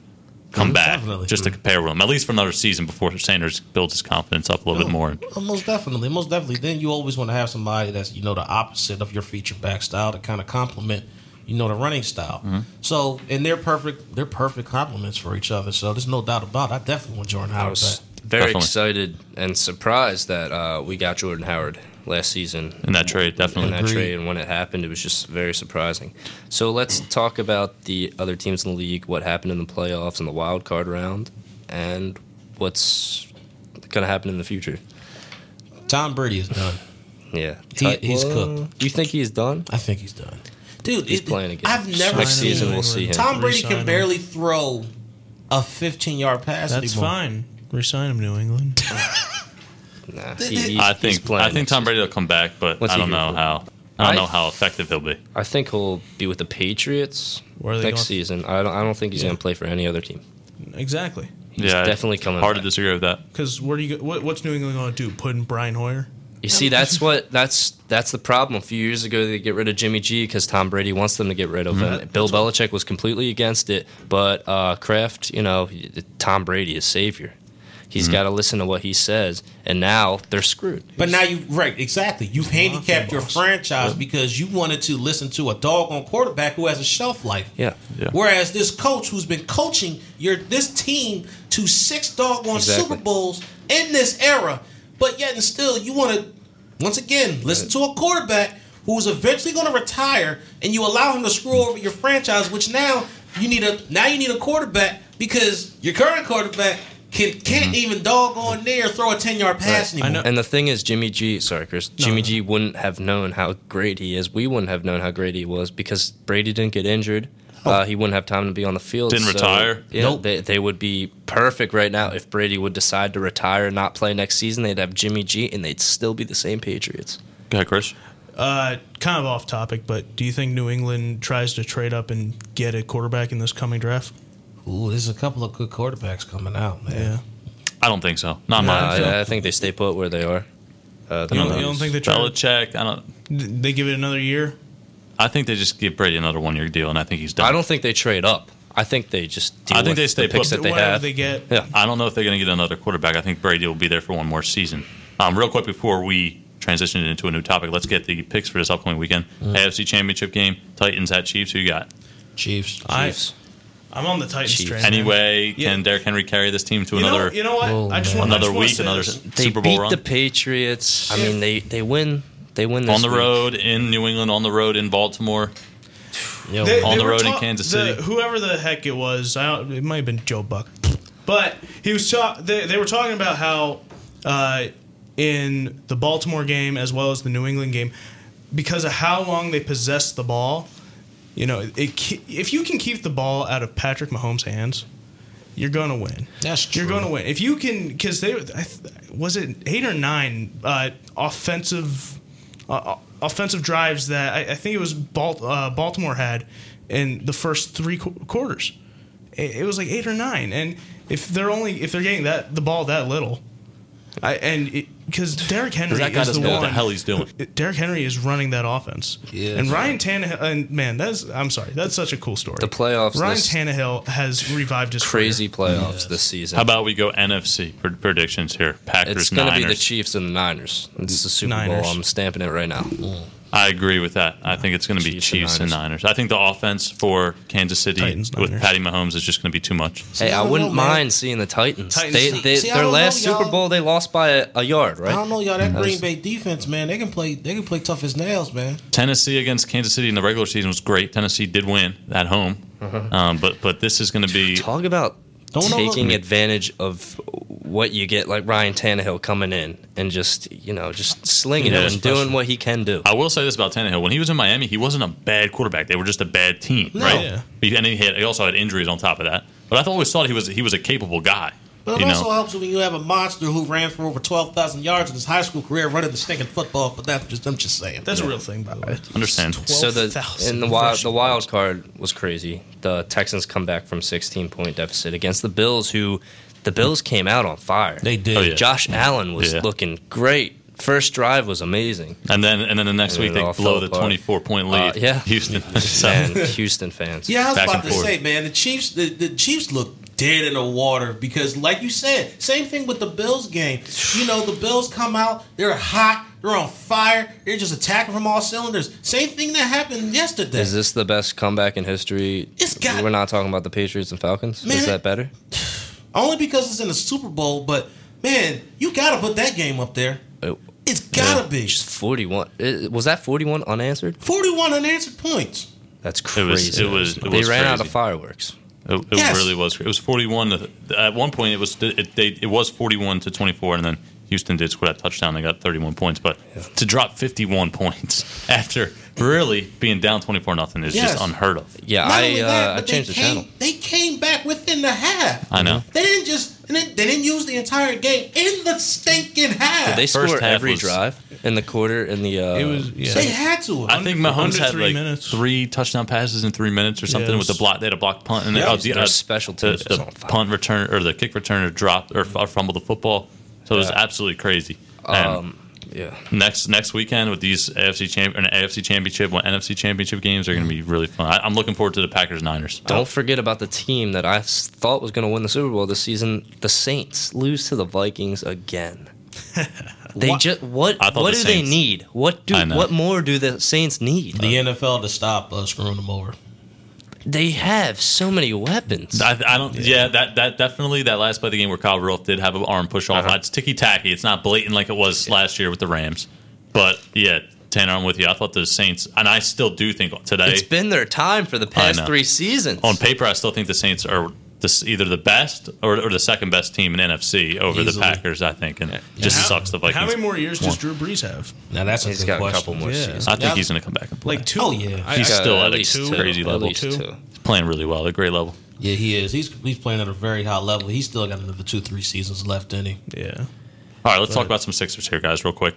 come back definitely. just to compare with him, at least for another season before Sanders builds his confidence up a little bit more. Most definitely, most definitely. Then you always want to have somebody that's you know the opposite of your feature back style to kind of complement you know the running style. Mm-hmm. So and they're perfect. They're perfect complements for each other. So there's no doubt about. it. I definitely want Jordan I was back. very Definitely. excited and surprised that uh, we got Jordan Howard last season In that trade, definitely. in that Agreed. trade. And when it happened, it was just very surprising. So let's talk about the other teams in the league, what happened in the playoffs and the wild card round, and what's going to happen in the future. Tom Brady is done. Yeah, He- he's cooked. Do you think he's done? I think he's done. Dude, He's it- playing again. I've never Next seen season we'll see him. Tom Brady Resign can him. barely throw a 15 yard pass That's anymore. fine. Resign him, New England. Nah, Th- he- I think I think Tom. Brady will come back, but What's I don't know for? how. I don't I- know how effective he'll be. I think he'll be with the Patriots Where are next going? season. I don't. I don't think he's going to play for any other team. exactly. He's yeah, definitely coming. Hard back. to disagree with that. Because where do you what, what's New England going to do? Put in Brian Hoyer? You see, that's what that's that's the problem. A few years ago, they get rid of Jimmy G because Tom Brady wants them to get rid of Mm-hmm. him. Bill Belichick was completely against it, but uh, Kraft, you know, Tom Brady is savior. He's Mm-hmm. got to listen to what he says, and now they're screwed. But now you right exactly. You've handicapped your boss. franchise because you wanted to listen to a doggone quarterback who has a shelf life. Yeah, Yeah. Whereas this coach who's been coaching your this team to six doggone Exactly. Super Bowls in this era, but yet and still you want to once again listen to a quarterback who's eventually going to retire, and you allow him to screw over your franchise. Which now you need a now you need a quarterback because your current quarterback can can't even doggone near throw a ten yard pass Right. anymore. And the thing is, Jimmy G, sorry, Chris, Jimmy G wouldn't have known how great he is. We wouldn't have known how great he was because Brady didn't get injured. Uh, he wouldn't have time to be on the field. Didn't so, retire? Yeah, Nope. they, they would be perfect right now if Brady would decide to retire and not play next season. They'd have Jimmy G, and they'd still be the same Patriots. Go ahead, Chris. Uh, kind of off topic, but do you think New England tries to trade up and get a quarterback in this coming draft? Ooh, there's a couple of good quarterbacks coming out, man. Yeah. I don't think so. Not mine. I, I think they stay put where they are. Uh, You don't, you don't think they try? Belichick. I don't. They give it another year. I think they just give Brady another one year deal, and I think he's done. I don't think they trade up. I think they just deal I think with they stay the picks put. that they Whatever have. they get. Yeah. I don't know if they're going to get another quarterback. I think Brady will be there for one more season. Um, real quick before we transition into a new topic, let's get the picks for this upcoming weekend. Mm. AFC Championship game, Titans at Chiefs. Who you got? Chiefs. I, Chiefs. I'm on the Titans Chiefs. train. man. Anyway, Yeah. can Derrick Henry carry this team to you another know, you know what? Oh, I just man. want I another just wanna week, say another this. They Super Bowl beat run the Patriots. I If- mean, they they win. They win this on the week. road in New England, on the road in Baltimore? Yo, They- on they the were road in ta- Kansas the- City. whoever the heck it was, I don't, it might have been Joe Buck, but he was talk. They, they were talking about how uh, in the Baltimore game as well as the New England game, because of how long they possessed the ball, you know, it, if you can keep the ball out of Patrick Mahomes' hands, you're gonna win. That's true. You're gonna win if you can, because they was it eight or nine uh, offensive uh, offensive drives that I, I think it was Balt, uh, Baltimore had in the first three qu- quarters. It, it was like eight or nine, and if they're only if they're getting that the ball that little, I and because Derrick Henry That guy is doesn't the know one. what the hell he's doing. Derrick Henry is running that offense. Yeah. and Ryan Tannehill. And man, that's I'm sorry, that's such a cool story. The playoffs Ryan this- Tannehill has revived his Crazy career. playoffs Yes. this season. How about we go NFC pr- predictions here? Packers, it's going to be the Chiefs and the Niners. It's the Super Niners. Bowl. I'm stamping it right now. Mm. I agree with that. I think it's going to be Chiefs Chiefs, and and, Niners. I think the offense for Kansas City Titans, with Niners. Patty Mahomes is just going to be too much. Hey, I I don't wouldn't know, man. mind seeing the Titans. Titans- They, they, see, I their don't know, last Super y'all. Bowl, they lost by a, a yard, I right? don't know, y'all. That That Green Bay defense, man, they can play. They can play tough as nails, man. Tennessee against Kansas City in the regular season was great. Tennessee did win at home, um, but but this is going to be Talk about Don't taking advantage of what you get, like Ryan Tannehill coming in and just you know just slinging Yeah, it and doing what he can do. I will say this about Tannehill: when he was in Miami, he wasn't a bad quarterback. They were just a bad team, No. right? Yeah. And he, had, he also had injuries on top of that. But I always thought he was he was a capable guy. But it you also know, helps when you have a monster who ran for over twelve thousand yards in his high school career, running the stinking football. But that's just I'm just saying. That's a real thing, by the way. understand. So the 12,000 in the wild the wild card was crazy. The Texans come back from 16 point deficit against the Bills, who the Bills came out on fire. They did. Oh, yeah. Josh Allen was Yeah. looking great. First drive was amazing. And then and then the next And week they all blow the apart. twenty four point lead. Uh, yeah. Houston. So, And Houston fans. Yeah, I was Back about to forth. say, man, the Chiefs, the, the Chiefs look dead in the water because, like you said, same thing with the Bills game. You know, the Bills come out, they're hot, they're on fire, they're just attacking from all cylinders. Same thing that happened yesterday. Is this the best comeback in history? It's got- We're not talking about the Patriots and Falcons. Man, Is that better? Only because it's in the Super Bowl, but man, you got to put that game up there. It- It's got to be Just 41. It- was that 41 unanswered? 41 unanswered points. That's It crazy. was- it was- it they was ran out of fireworks. It, it Yes. really was. It was forty one. At one point, it was it, they, it was forty one to twenty four, and then Houston did score that touchdown. They got thirty one points, but to drop fifty one points after really being down twenty four nothing is Yes. just unheard of. Yeah, Not I only uh, that, I changed they the came, channel. They came back within the half. I know. They didn't just and they, they didn't use the entire game in the stinking half. Did they First score half every was- drive in the quarter in the? Uh, It was yeah. They had to. I think Under- Mahomes under had three like minutes. three touchdown passes in three minutes or something it with the was- block. They had a blocked punt and Yeah, oh, it was the, their uh, special the, teams the was on fire. punt return or the kick returner dropped or f- fumbled the football. So it was Yeah. absolutely crazy. And um, yeah. next next weekend with these AFC champ and AFC championship and NFC championship games are going to be really fun. I, I'm looking forward to the Packers Niners. Don't forget about the team that I thought was going to win the Super Bowl this season. The Saints lose to the Vikings again. They just what? What the do they need? What do? What more do the Saints need? the NFL to stop uh, screwing them over. They have so many weapons. I, I don't. Yeah. that that definitely that last play of the game where Kyle Rudolph did have an arm push off. Uh-huh. It's ticky tacky. It's not blatant like it was last year with the Rams. But yeah, Tanner, I'm with you. I thought the Saints, and I still do think today It's been their time for the past three seasons. on paper, I still think the Saints are the, either the best or, or the second best team in NFC over the Packers. I think, and it just How- sucks the Vikings. How many more years does Drew Brees have? Now that's a He's good got a question. couple more Yeah. seasons. I think Yeah. he's going to come back and play. Like two? Oh, yeah. I- He's I- still at a least two. crazy At level. least Two. two. He's playing really well at a great level. Yeah, he is. He's he's playing at a very high level. He's still got another two, three seasons left in him. Yeah. All right, let's talk about some Sixers here, guys, real quick.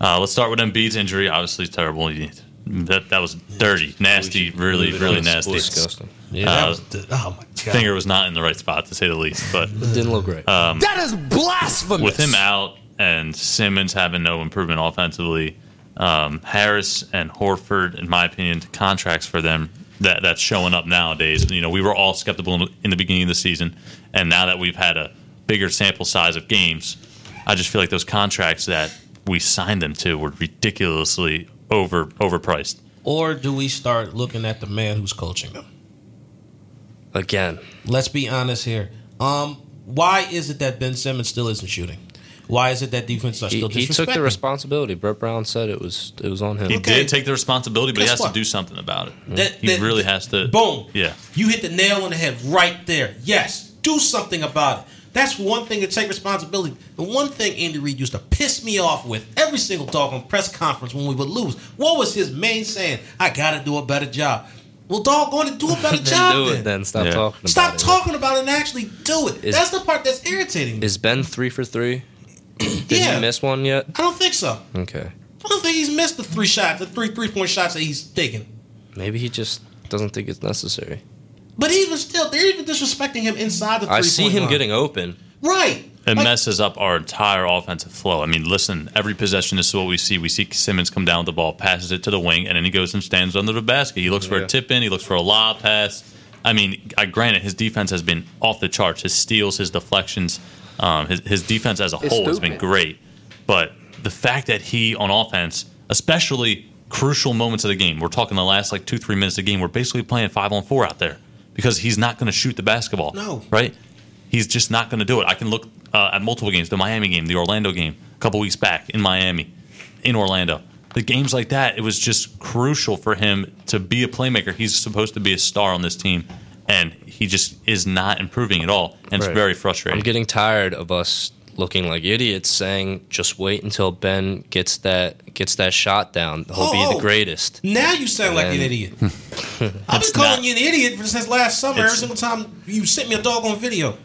Uh, let's start with Embiid's injury. Obviously, terrible. He- That that was dirty, nasty, really, really nasty. Disgusting. Yeah, that Uh, was the, oh my god. Finger was not in the right spot to say the least. But It Didn't look great. Uh, That is blasphemous. with him out, and Simmons having no improvement offensively. Um, Harris and Horford, in my opinion, contracts for them that that's showing up nowadays. You know, we were all skeptical in the, in the beginning of the season, and now that we've had a bigger sample size of games, I just feel like those contracts that we signed them to were ridiculously over overpriced. Or do we start looking at the man who's coaching them? Again, Let's be honest here. Um, why is it that Ben Simmons still isn't shooting? Why is it that defense are he, still he disrespecting? took the responsibility. Brett Brown said it was it was on him. He Okay. did take the responsibility, but he has what? to do something about it. That- he that- really has to. Boom. Yeah. You hit the nail on the head right there. Yes. Do something about it. That's one thing to take responsibility. The one thing Andy Reid used to piss me off with every single doggone press conference when we would lose. What was his main saying? I gotta do a better job. Well, doggone it, do a better then job. do then. it. Then stop Yeah. talking about Stop it. talking about it and actually do it. Is- That's the part that's irritating me. Is Ben three for three? Did yeah, he miss one yet? I don't think so. Okay, I don't think he's missed the three shots, the three three point shots that he's taken. maybe he just doesn't think it's necessary. But even still, they're even disrespecting him inside the. three I three see point him line. getting open. right. It Like, messes up our entire offensive flow. I mean, listen, every possession this is what we see. We see Simmons come down with the ball, passes it to the wing, and then he goes and stands under the basket. He looks for a tip in, he looks for a lob pass. I mean, I granted his defense has been off the charts. His steals, his deflections, um, his, his defense as a It's whole has been stupid. great. But the fact that he on offense, especially crucial moments of the game, we're talking the last like two three minutes of the game, we're basically playing five on four out there because he's not going to shoot the basketball. No. right? He's just not going to do it. I can look uh, at multiple games, the Miami game, the Orlando game, a couple weeks back in Miami, in Orlando. The games like that, it was just crucial for him to be a playmaker. He's supposed to be a star on this team, and he just is not improving at all, and it's very frustrating. I'm getting tired of us looking like idiots saying just wait until Ben gets that gets that shot down. He'll Oh, be oh. the greatest. Now you sound like an idiot. I've been calling not- you an idiot since last summer. Every single time you sent me a doggone video.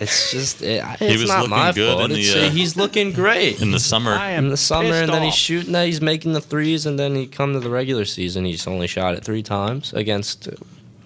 It's just it, it's was not looking my good fault. in the, uh, he's looking great in the summer, in the summer, and then he's shooting that. He's making the threes, and then he come to the regular season. He's only shot it three times against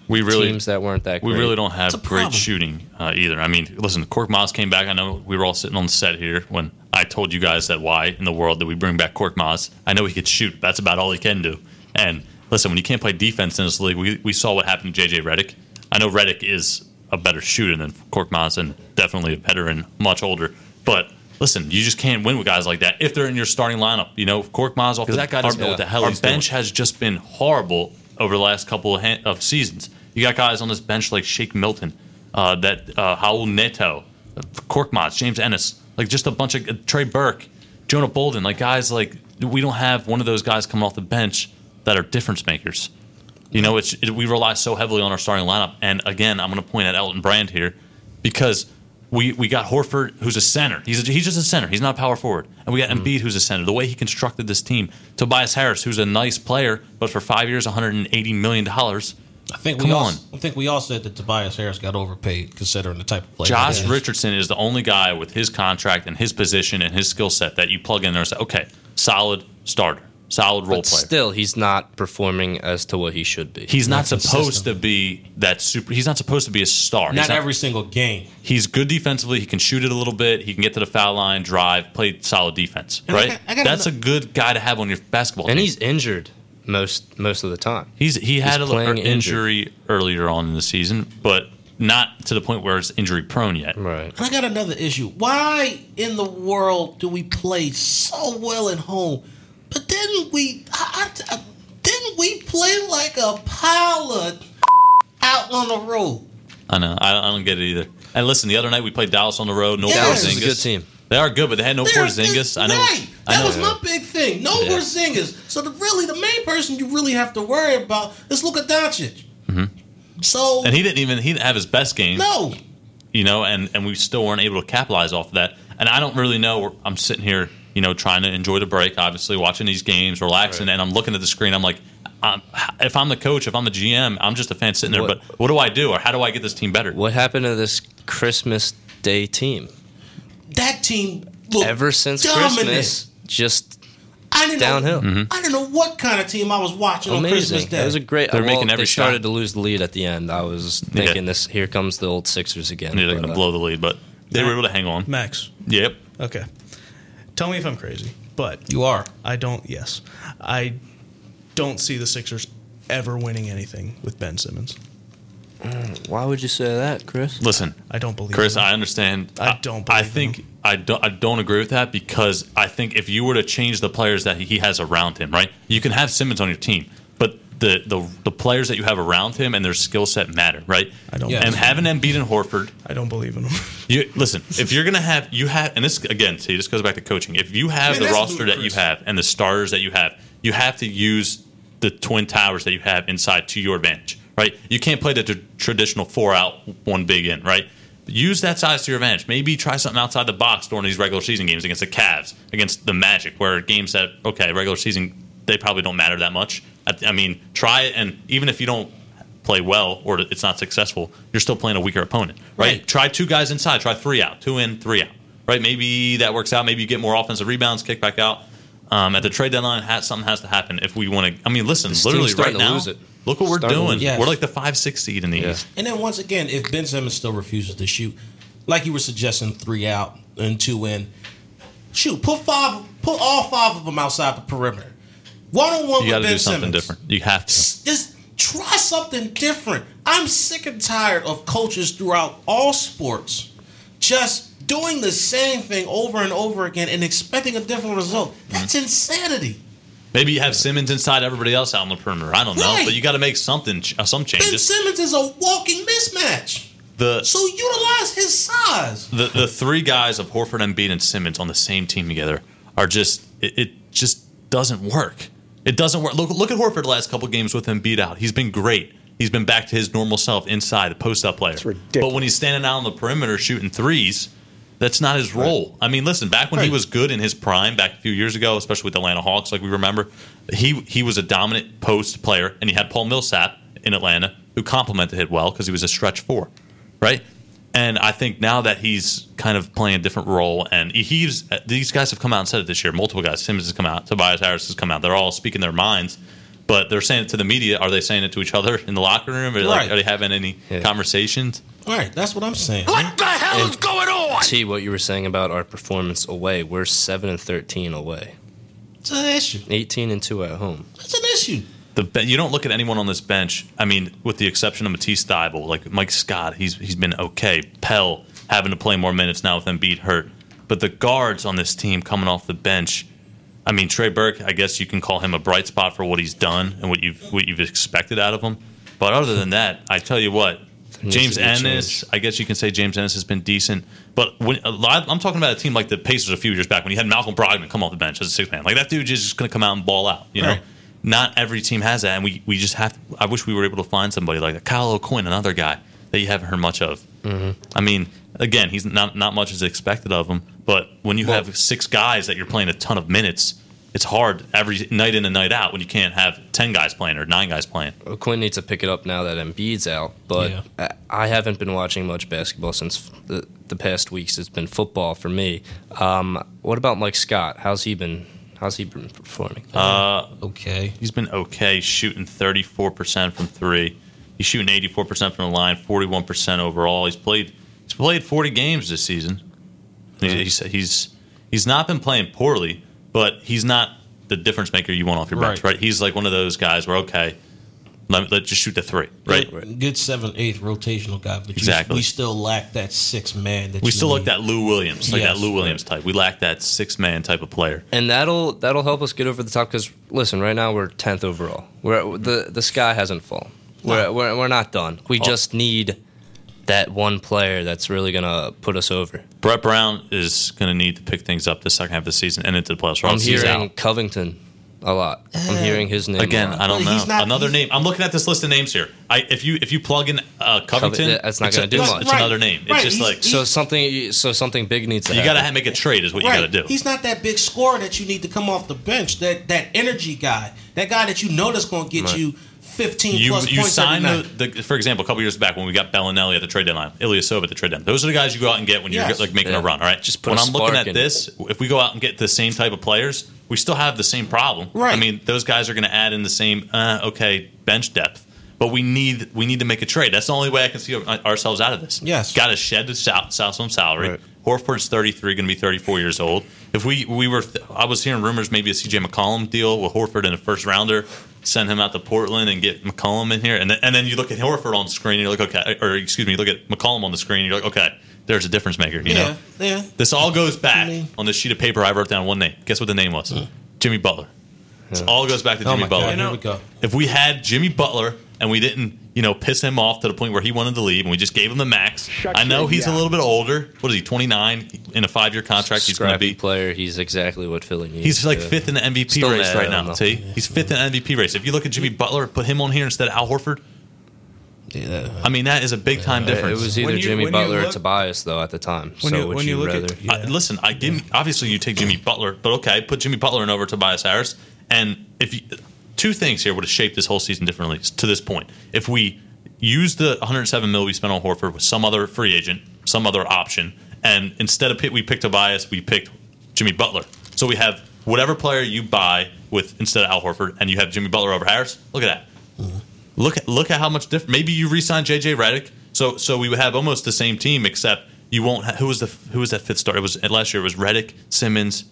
we really teams that weren't that. we great. really don't have great shooting uh, either. I mean, listen, Korkmaz came back. I know we were all sitting on the set here when I told you guys that why in the world that we bring back Korkmaz. I know he could shoot. That's about all he can do. And listen, when you can't play defense in this league, we, we saw what happened to JJ Redick. I know Redick is a better shooter than Korkmaz and definitely a veteran, much older. But listen, you just can't win with guys like that if they're in your starting lineup. You know, Korkmaz off that guy doesn't know what the hell our he's bench doing. has just been horrible over the last couple of, ha- of seasons. You got guys on this bench like Shake Milton, uh, that uh, Raul Neto, Korkmaz, James Ennis, like just a bunch of uh, Trey Burke, Jonah Bolden, like guys like we don't have one of those guys coming off the bench that are difference makers. You know, it's it, we rely so heavily on our starting lineup, and again, I'm going to point at Elton Brand here because we we got Horford, who's a center. He's a, he's just a center. He's not a power forward, and we got Embiid, who's a center. The way he constructed this team, Tobias Harris, who's a nice player, but for five years, 180 million dollars. I think Come we all, on. I think we all said that Tobias Harris got overpaid considering the type of player. Josh he is. Richardson is the only guy with his contract and his position and his skill set that you plug in there and say, okay, solid starter, solid role But player. still, he's not performing as to what he should be. He's not, Not supposed to be that super. He's not supposed to be a star. Not he's every single game. He's good defensively. He can shoot it a little bit. He can get to the foul line, drive, play solid defense. And I right? got- I got That's ano- a good guy to have on your basketball and team. he's injured most most of the time. He's he had a little playing injury earlier on in the season, but not to the point where it's injury prone yet. Right. And I got another issue. Why in the world do we play so well at home, but didn't we? I, I, I- didn't we play like a pile of out on the road? I know. I, I don't get it either. And listen, the other night we played Dallas on the road. No Yes. Dallas is a good team. They are good, but they had no They're- Porzingis. I know. Right. I That know. was my big thing. No Yeah. Porzingis. So the, really, the main person you really have to worry about is Luka Doncic. So Mm-hmm. and he didn't even he didn't have his best game. no, you know, and, and we still weren't able to capitalize off of that. And I don't really know. I'm sitting here, you know, trying to enjoy the break, obviously, watching these games, relaxing, Right. and I'm looking at the screen. I'm like, um, if I'm the coach, if I'm the GM, I'm just a fan sitting there. What- but what do I do, or how do I get this team better? What happened to this Christmas Day team? That team looked Ever since dominant. Christmas, just I didn't downhill. Know, Mm-hmm. I didn't know what kind of team I was watching on Christmas. Day. It was a great. They're well, making every they started to lose the lead at the end. I was thinking Yeah. this. Here comes the old Sixers again. They're going to uh, blow the lead, but they were able to hang on. Max. Yep. Okay. Tell me if I'm crazy, but You are. I don't. Yes, I don't see the Sixers ever winning anything with Ben Simmons. Mm, why would you say that, Chris? Listen, I don't believe. Chris, him. I understand. I don't I think him. I don't. I don't agree with that because I think if you were to change the players that he has around him, right? You can have Simmons on your team, but the the, the players that you have around him and their skill set matter, right? I don't Yes. And having Embiid and Horford, I don't believe in them. you listen. If you're gonna have you have, and this again, see, this goes back to coaching. If you have Man, the that's roster that you have and the starters that you have, you have to use the twin towers that you have inside to your advantage, right? You can't play the tr- traditional four out, one big in, right? Use that size to your advantage. Maybe try something outside the box during these regular season games against the Cavs, against the Magic, where games that okay, regular season they probably don't matter that much. I, I mean, try it, and even if you don't play well or it's not successful, you're still playing a weaker opponent, right? Right. Try two guys inside, try three out, two in, three out, right? Maybe that works out. Maybe you get more offensive rebounds, kick back out. Um, at the trade deadline, something has to happen if we want to. I mean, listen, literally right now, lose it. Look what we're Starting doing. lose. Yes. We're like the five, six seed in the Yeah. East. And then once again, if Ben Simmons still refuses to shoot, like you were suggesting, three out and two in, shoot, put five, put all five of them outside the perimeter. One on one You got with to Ben do something Simmons. different. You have to. Just try something different. I'm sick and tired of coaches throughout all sports just doing the same thing over and over again and expecting a different result. That's mm-hmm. insanity. Maybe you have Simmons inside, everybody else out on the perimeter. I don't know, Right. but you got to make something, uh, some Ben changes. Simmons is a walking mismatch. The So utilize his size. the the three guys of Horford, Embiid, and Simmons on the same team together are just it, it just doesn't work. It doesn't work. Look look at Horford the last couple games with Embiid out. He's been great. He's been back to his normal self inside, the post up player. ridiculous. But when he's standing out on the perimeter shooting threes, that's not his role. I mean, listen, back when he was good in his prime, back a few years ago, especially with the Atlanta Hawks, like we remember, he he was a dominant post player, and he had Paul Millsap in Atlanta who complemented it well because he was a stretch four, right? And I think now that he's kind of playing a different role, and he's these guys have come out and said it this year. Multiple guys, Simmons has come out, Tobias Harris has come out. They're all speaking their minds, but they're saying it to the media. Are they saying it to each other in the locker room? Or like, Right. are they having any Yeah. conversations? All right, that's what I'm saying. What the hell is going on? T, what you were saying about our performance away, we're seven and thirteen away, It's an issue. eighteen and two at home. It's an issue. The be- you don't look at anyone on this bench. I mean, with the exception of Matisse Thybulle, like Mike Scott, he's he's been okay. Pell having to play more minutes now with Embiid hurt, but the guards on this team coming off the bench. I mean, Trey Burke. I guess you can call him a bright spot for what he's done and what you've what you've expected out of him. But other than that, I tell you what, James to be a Ennis. I guess you can say James Ennis has been decent. But when lot, I'm talking about a team like the Pacers a few years back when you had Malcolm Brogdon come off the bench as a six man. Like that dude is just going to come out and ball out. You know, Right. not every team has that, and we, we just have. To, I wish we were able to find somebody like that. Kyle O'Quinn, another guy that you haven't heard much of. Mm-hmm. I mean, again, he's not not much is expected of him, but when you have six guys that you're playing a ton of minutes, it's hard every night in and night out when you can't have ten guys playing or nine guys playing. Quinn needs to pick it up now that Embiid's out, but Yeah. I I haven't been watching much basketball since the, the past weeks. It's been football for me. Um, what about Mike Scott? How's he been? How's he been performing? Uh, Okay. He's been okay shooting 34% from three. He's shooting 84% from the line, 41% overall. He's played he's played 40 games this season. He's, he's, he's he's not been playing poorly, but he's not the difference maker you want off your bench, Right. right? He's like one of those guys where okay, let, let just shoot the three, right? Good, good seventh, eighth rotational guy, but you- Exactly. we still lack that six man. That We you still need. like that Lou Williams, like Yes, that Lou Williams type. We lack that six man type of player. and that'll that'll help us get over the top. Because listen, right now we're tenth overall. We're the the sky hasn't fallen. We're, we're we're not done. We just need that one player that's really gonna put us over. Brett Brown is going to need to pick things up the second half of the season and into the playoffs. or I'm he's hearing out. Covington a lot. I'm hearing his name Again, a lot. I don't know. not- another name. I'm looking at this list of names here. I if you if you plug in uh, Covington, Covington, that's not it's gonna do much. It's Right. another name. It's just He's- like so something so something big needs to you got to make a trade. Is what you got to do. He's not that big scorer that you need to come off the bench. That that energy guy, that guy that you know that's going to get Right. you fifteen You plus you points sign every the, night. the for example a couple years back when we got Belinelli at the trade deadline, Ilyasova at the trade deadline. Those are the guys you go out and get when you're like making Yeah. a run. All right, Just put when a I'm looking at in. this, if we go out and get the same type of players, we still have the same problem. Right. I mean, those guys are going to add in the same uh, okay bench depth. But we need we need to make a trade. That's the only way I can see ourselves out of this. Yes. got to shed the sal- sal- some salary. Right. Horford's 33, going to be 34 years old. If we we were, I was hearing rumors maybe a CJ McCollum deal with Horford in a first rounder, send him out to Portland and get McCollum in here, and then, and then you look at Horford on the screen, and you're like, okay, or excuse me, you look at McCollum on the screen, and you're like, okay, there's a difference maker. You know, yeah. this all goes back I mean- on this sheet of paper. I wrote down one name. Guess what the name was? Jimmy Butler. This all goes back to Oh Jimmy my Butler. God, here we go. If we had Jimmy Butler and we didn't, you know, piss him off to the point where he wanted to leave, and we just gave him the max. I know he's a little bit older. What is he? Twenty nine in a five year contract. He's going to be. player. He's exactly what Philly needs. He's like Yeah. fifth in the MVP Still race right now. him, though. See, he's fifth in the MVP race. If you look at Jimmy Butler, put him on here instead of Al Horford. Yeah. I mean, that is a big time It difference. It was either you- Jimmy when you Butler or Tobias though at the time. When so you- would when you look rather? at- yeah. I, listen, I give obviously you take Jimmy Butler, but okay, put Jimmy Butler in over Tobias Harris. And if you, two things here would have shaped this whole season differently to this point. If we use the 107 mil we spent on Horford with some other free agent, some other option, and instead of pick, we picked Tobias, we picked Jimmy Butler. So we have whatever player you buy with instead of Al Horford, and you have Jimmy Butler over Harris. Look at that. Mm-hmm. Look at look at how much different. Maybe you re-sign JJ Redick, so so we would have almost the same team, except you won't. Ha- who was the who was that fifth star? It was last year. It was Redick, Simmons,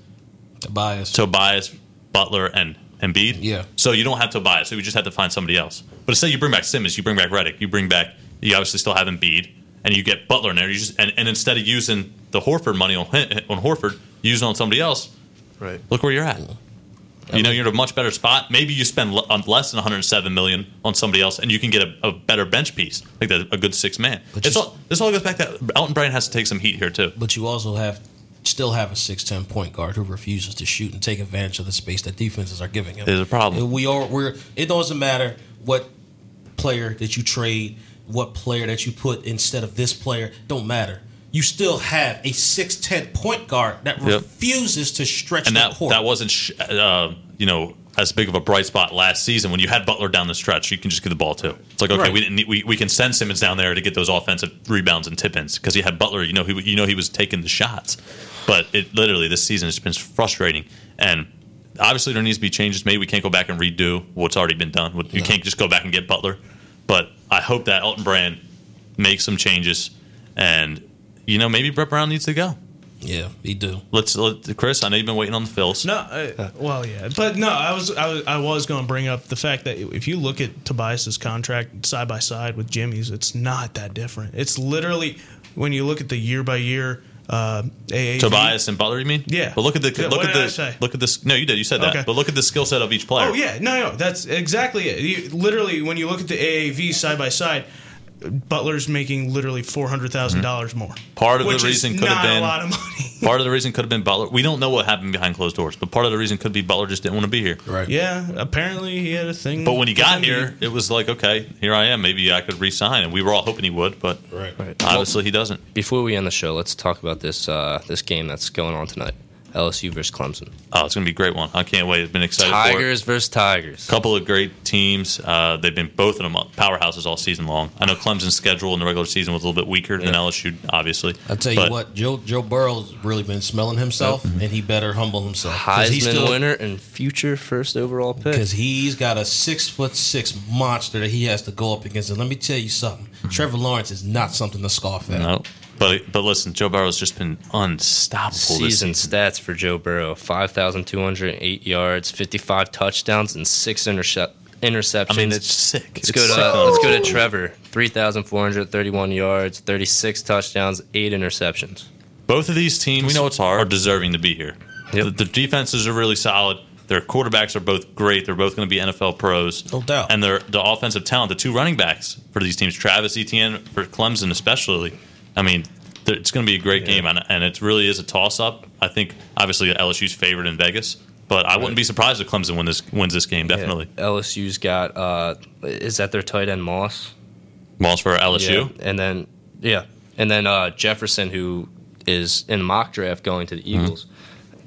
Tobias. Tobias, Butler, and Embiid. Yeah. So you don't have to buy it. So we just have to find somebody else. But say you bring back Simmons, you bring back Redick, you bring back. You obviously still have Embiid, and you get Butler in there. You just and, and instead of using the Horford money on on Horford, you use it on somebody else. right. Look where you're at. You know, you're in a much better spot. Maybe you spend less than 107 million on somebody else, and you can get a, a better bench piece, like the, a good six man. But It's you- all, this all goes back to Elton Brand has to take some heat here too. But you also have still have a six ten point guard who refuses to shoot and take advantage of the space that defenses are giving him. There's a problem. And We are we're it doesn't matter what player that you trade, what player that you put instead of this player, don't matter. You still have a six ten point guard that Yep. refuses to stretch and the that court. that wasn't sh- uh, you know as big of a bright spot last season when you had Butler down the stretch. You can just get the ball too. It's like okay, Right. we didn't need, we, we can send Simmons down there to get those offensive rebounds and tip ins because he had Butler. You know he you know he was taking the shots, but it literally this season has been frustrating and. Obviously, there needs to be changes. Maybe we can't go back and redo what's already been done. You can't just go back and get Butler. But I hope that Elton Brand makes some changes, and you know maybe Brett Brown needs to go. Yeah, he do. Let's let Chris. I know you've been waiting on the fills. No, I, well, yeah, but no, I was I was, I was going to bring up the fact that if you look at Tobias's contract side by side with Jimmy's, it's not that different. It's literally when you look at the year by year uh, AAV. Tobias and Butler, you mean? Yeah. But look at the Yeah, look at the look at this. No, you did. You said that. Okay. But look at the skill set of each player. Oh yeah, no, no, that's exactly it. You, literally, when you look at the AAV side by side, Butler's making literally four hundred thousand dollars more. Mm-hmm. Part of the which reason could have been- a lot of money. Part of the reason could have been Butler. We don't know what happened behind closed doors, but part of the reason could be Butler just didn't want to be here. Right. yeah, apparently he had a thing. But when he got with here, it was like, okay, here I am. Maybe I could re-sign, and we were all hoping he would, but Right. Right. obviously he doesn't. Before we end the show, let's talk about this uh, this game that's going on tonight. LSU versus Clemson. Oh, it's going to be a great one. I can't wait. I've been excited for it. Tigers versus Tigers. A couple of great teams. Uh, they've been both of them powerhouses all season long. I know Clemson's schedule in the regular season was a little bit weaker than LSU, obviously. I tell you what, Joe Joe Burrow's really been smelling himself, and he better humble himself. 'Cause he's Heisman still- winner and future first overall pick. because he's got a six foot six monster that he has to go up against. And let me tell you something: Trevor Lawrence is not something to scoff at. No, but but listen, Joe Burrow's just been unstoppable this Season stats for Joe Burrow: five thousand two hundred eight yards, fifty-five touchdowns, and six intercept interceptions. I mean, it's sick. Let's It's go to sick uh, let's go to Trevor. Three thousand four hundred thirty-one yards, thirty-six touchdowns, eight interceptions. Both of these teams, we know it's hard, are deserving to be here. Yep. The, the defenses are really solid. Their quarterbacks are both great. They're both going to be NFL pros. No doubt. And their the offensive talent, the two running backs for these teams, Travis Etienne for Clemson especially. I mean, it's going to be a great game, and, and it really is a toss up. I think obviously LSU's favored in Vegas, but I wouldn't be surprised if Clemson win this wins this game. Definitely, Yeah. LSU's got uh, is that their tight end Moss? Moss for LSU. Yeah. And then yeah, and then uh, Jefferson, who is in mock draft going to the Mm-hmm. Eagles,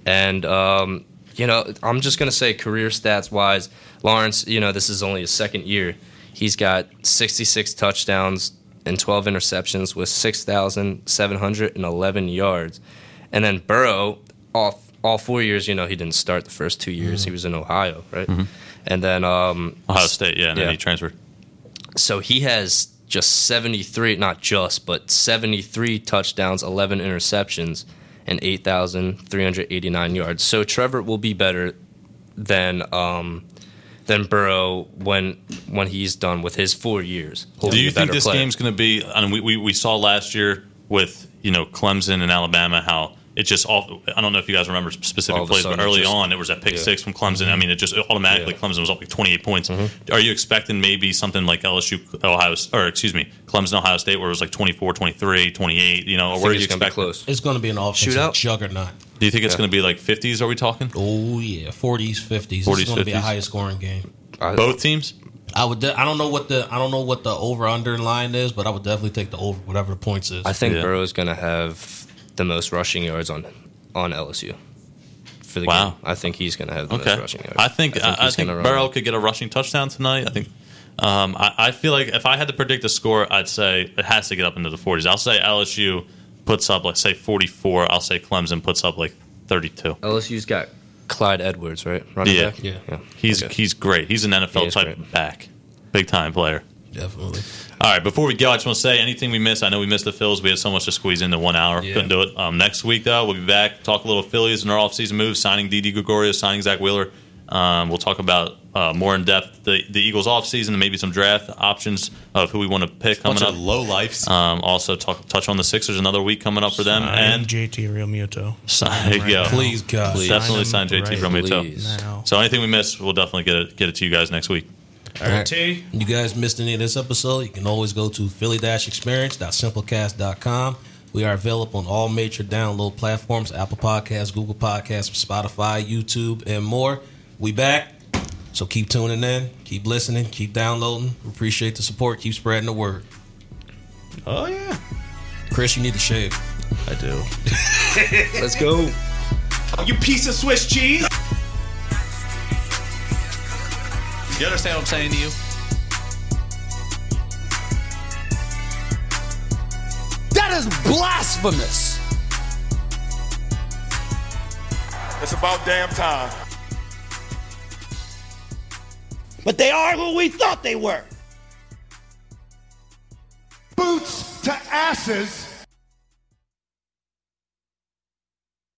and um, you know I'm just gonna say career stats wise, Lawrence. You know this is only his second year. He's got 66 touchdowns and 12 interceptions with 6,711 yards, and then Burrow all all four years. You know he didn't start the first two years. He was in Ohio, right? And then um, Ohio State, yeah, and then he transferred. so he has just 73, not just, but 73 touchdowns, 11 interceptions, and 8,389 yards. So Trevor will be better than um, than Burrow when when he's done with his four years. Do you think this player. game's going to be? I mean, we, we we saw last year with you know Clemson and Alabama how it just all. I don't know if you guys remember specific All plays, but early just- on it was that pick yeah. Mm-hmm. six from Clemson. I mean, it just automatically Yeah. Clemson was up like twenty eight points. Are you expecting maybe something like LSU Ohio or excuse me Clemson Ohio State where it was like 24, 23, 28, You know, I or where are you it's gonna be expecting? close. It's going to be an offensive Shootout? juggernaut. Do you think it's Yeah. going to be like fifties? Are we talking? Oh yeah, forties, fifties. 40s, This is going to be a 50s. higher scoring game. I- Both teams. I would. De- I don't know what the. I don't know what the over under line is, but I would definitely take the over whatever the points is. I think Yeah. Burrow's going to have the most rushing yards on on LSU for the Wow. game. I think he's going to have the Okay. most rushing yards. I think I think, he's gonna run. Burrow could get a rushing touchdown tonight. I think. Um, I, I feel like if I had to predict a score, I'd say it has to get up into the 40s. I'll say LSU puts up, let's say 44. I'll say Clemson puts up like 32. LSU's got Clyde Edwards, right? Running Yeah. back? Yeah. He's Okay. he's great. He's an NFL He type great. back, big time player. definitely. All right, before we go, I just want to say anything we missed. I know we missed the Phils. We had so much to squeeze into one hour. Yeah. Couldn't do it. Um, next week, though, we'll be back, talk a little Phillies and our offseason moves, signing Didi Gregorio, signing Zack Wheeler. Um, we'll talk about uh, more in depth the, the Eagles offseason and maybe some draft options of who we want to pick coming up. low lifes. Um, also, talk, touch on the Sixers, another week coming up for them. I and JT Realmuto. sign, you go. Please, God. Please. Definitely Sign sign JT right Realmuto. Please. Now. So anything we missed, we'll definitely get it, get it to you guys next week. All right, T. You guys missed any of this episode, you can always go to philly-experience.simplecast.com. We are available on all major download platforms, Apple Podcasts, Google Podcasts, Spotify, YouTube, and more. We back. So keep tuning in, keep listening, keep downloading. We appreciate the support. Keep spreading the word. Oh yeah. Chris, you need to shave. I do. Let's go. You piece of Swiss cheese. You understand what I'm saying to you? That is blasphemous. It's about damn time. But they are who we thought they were. Boots to asses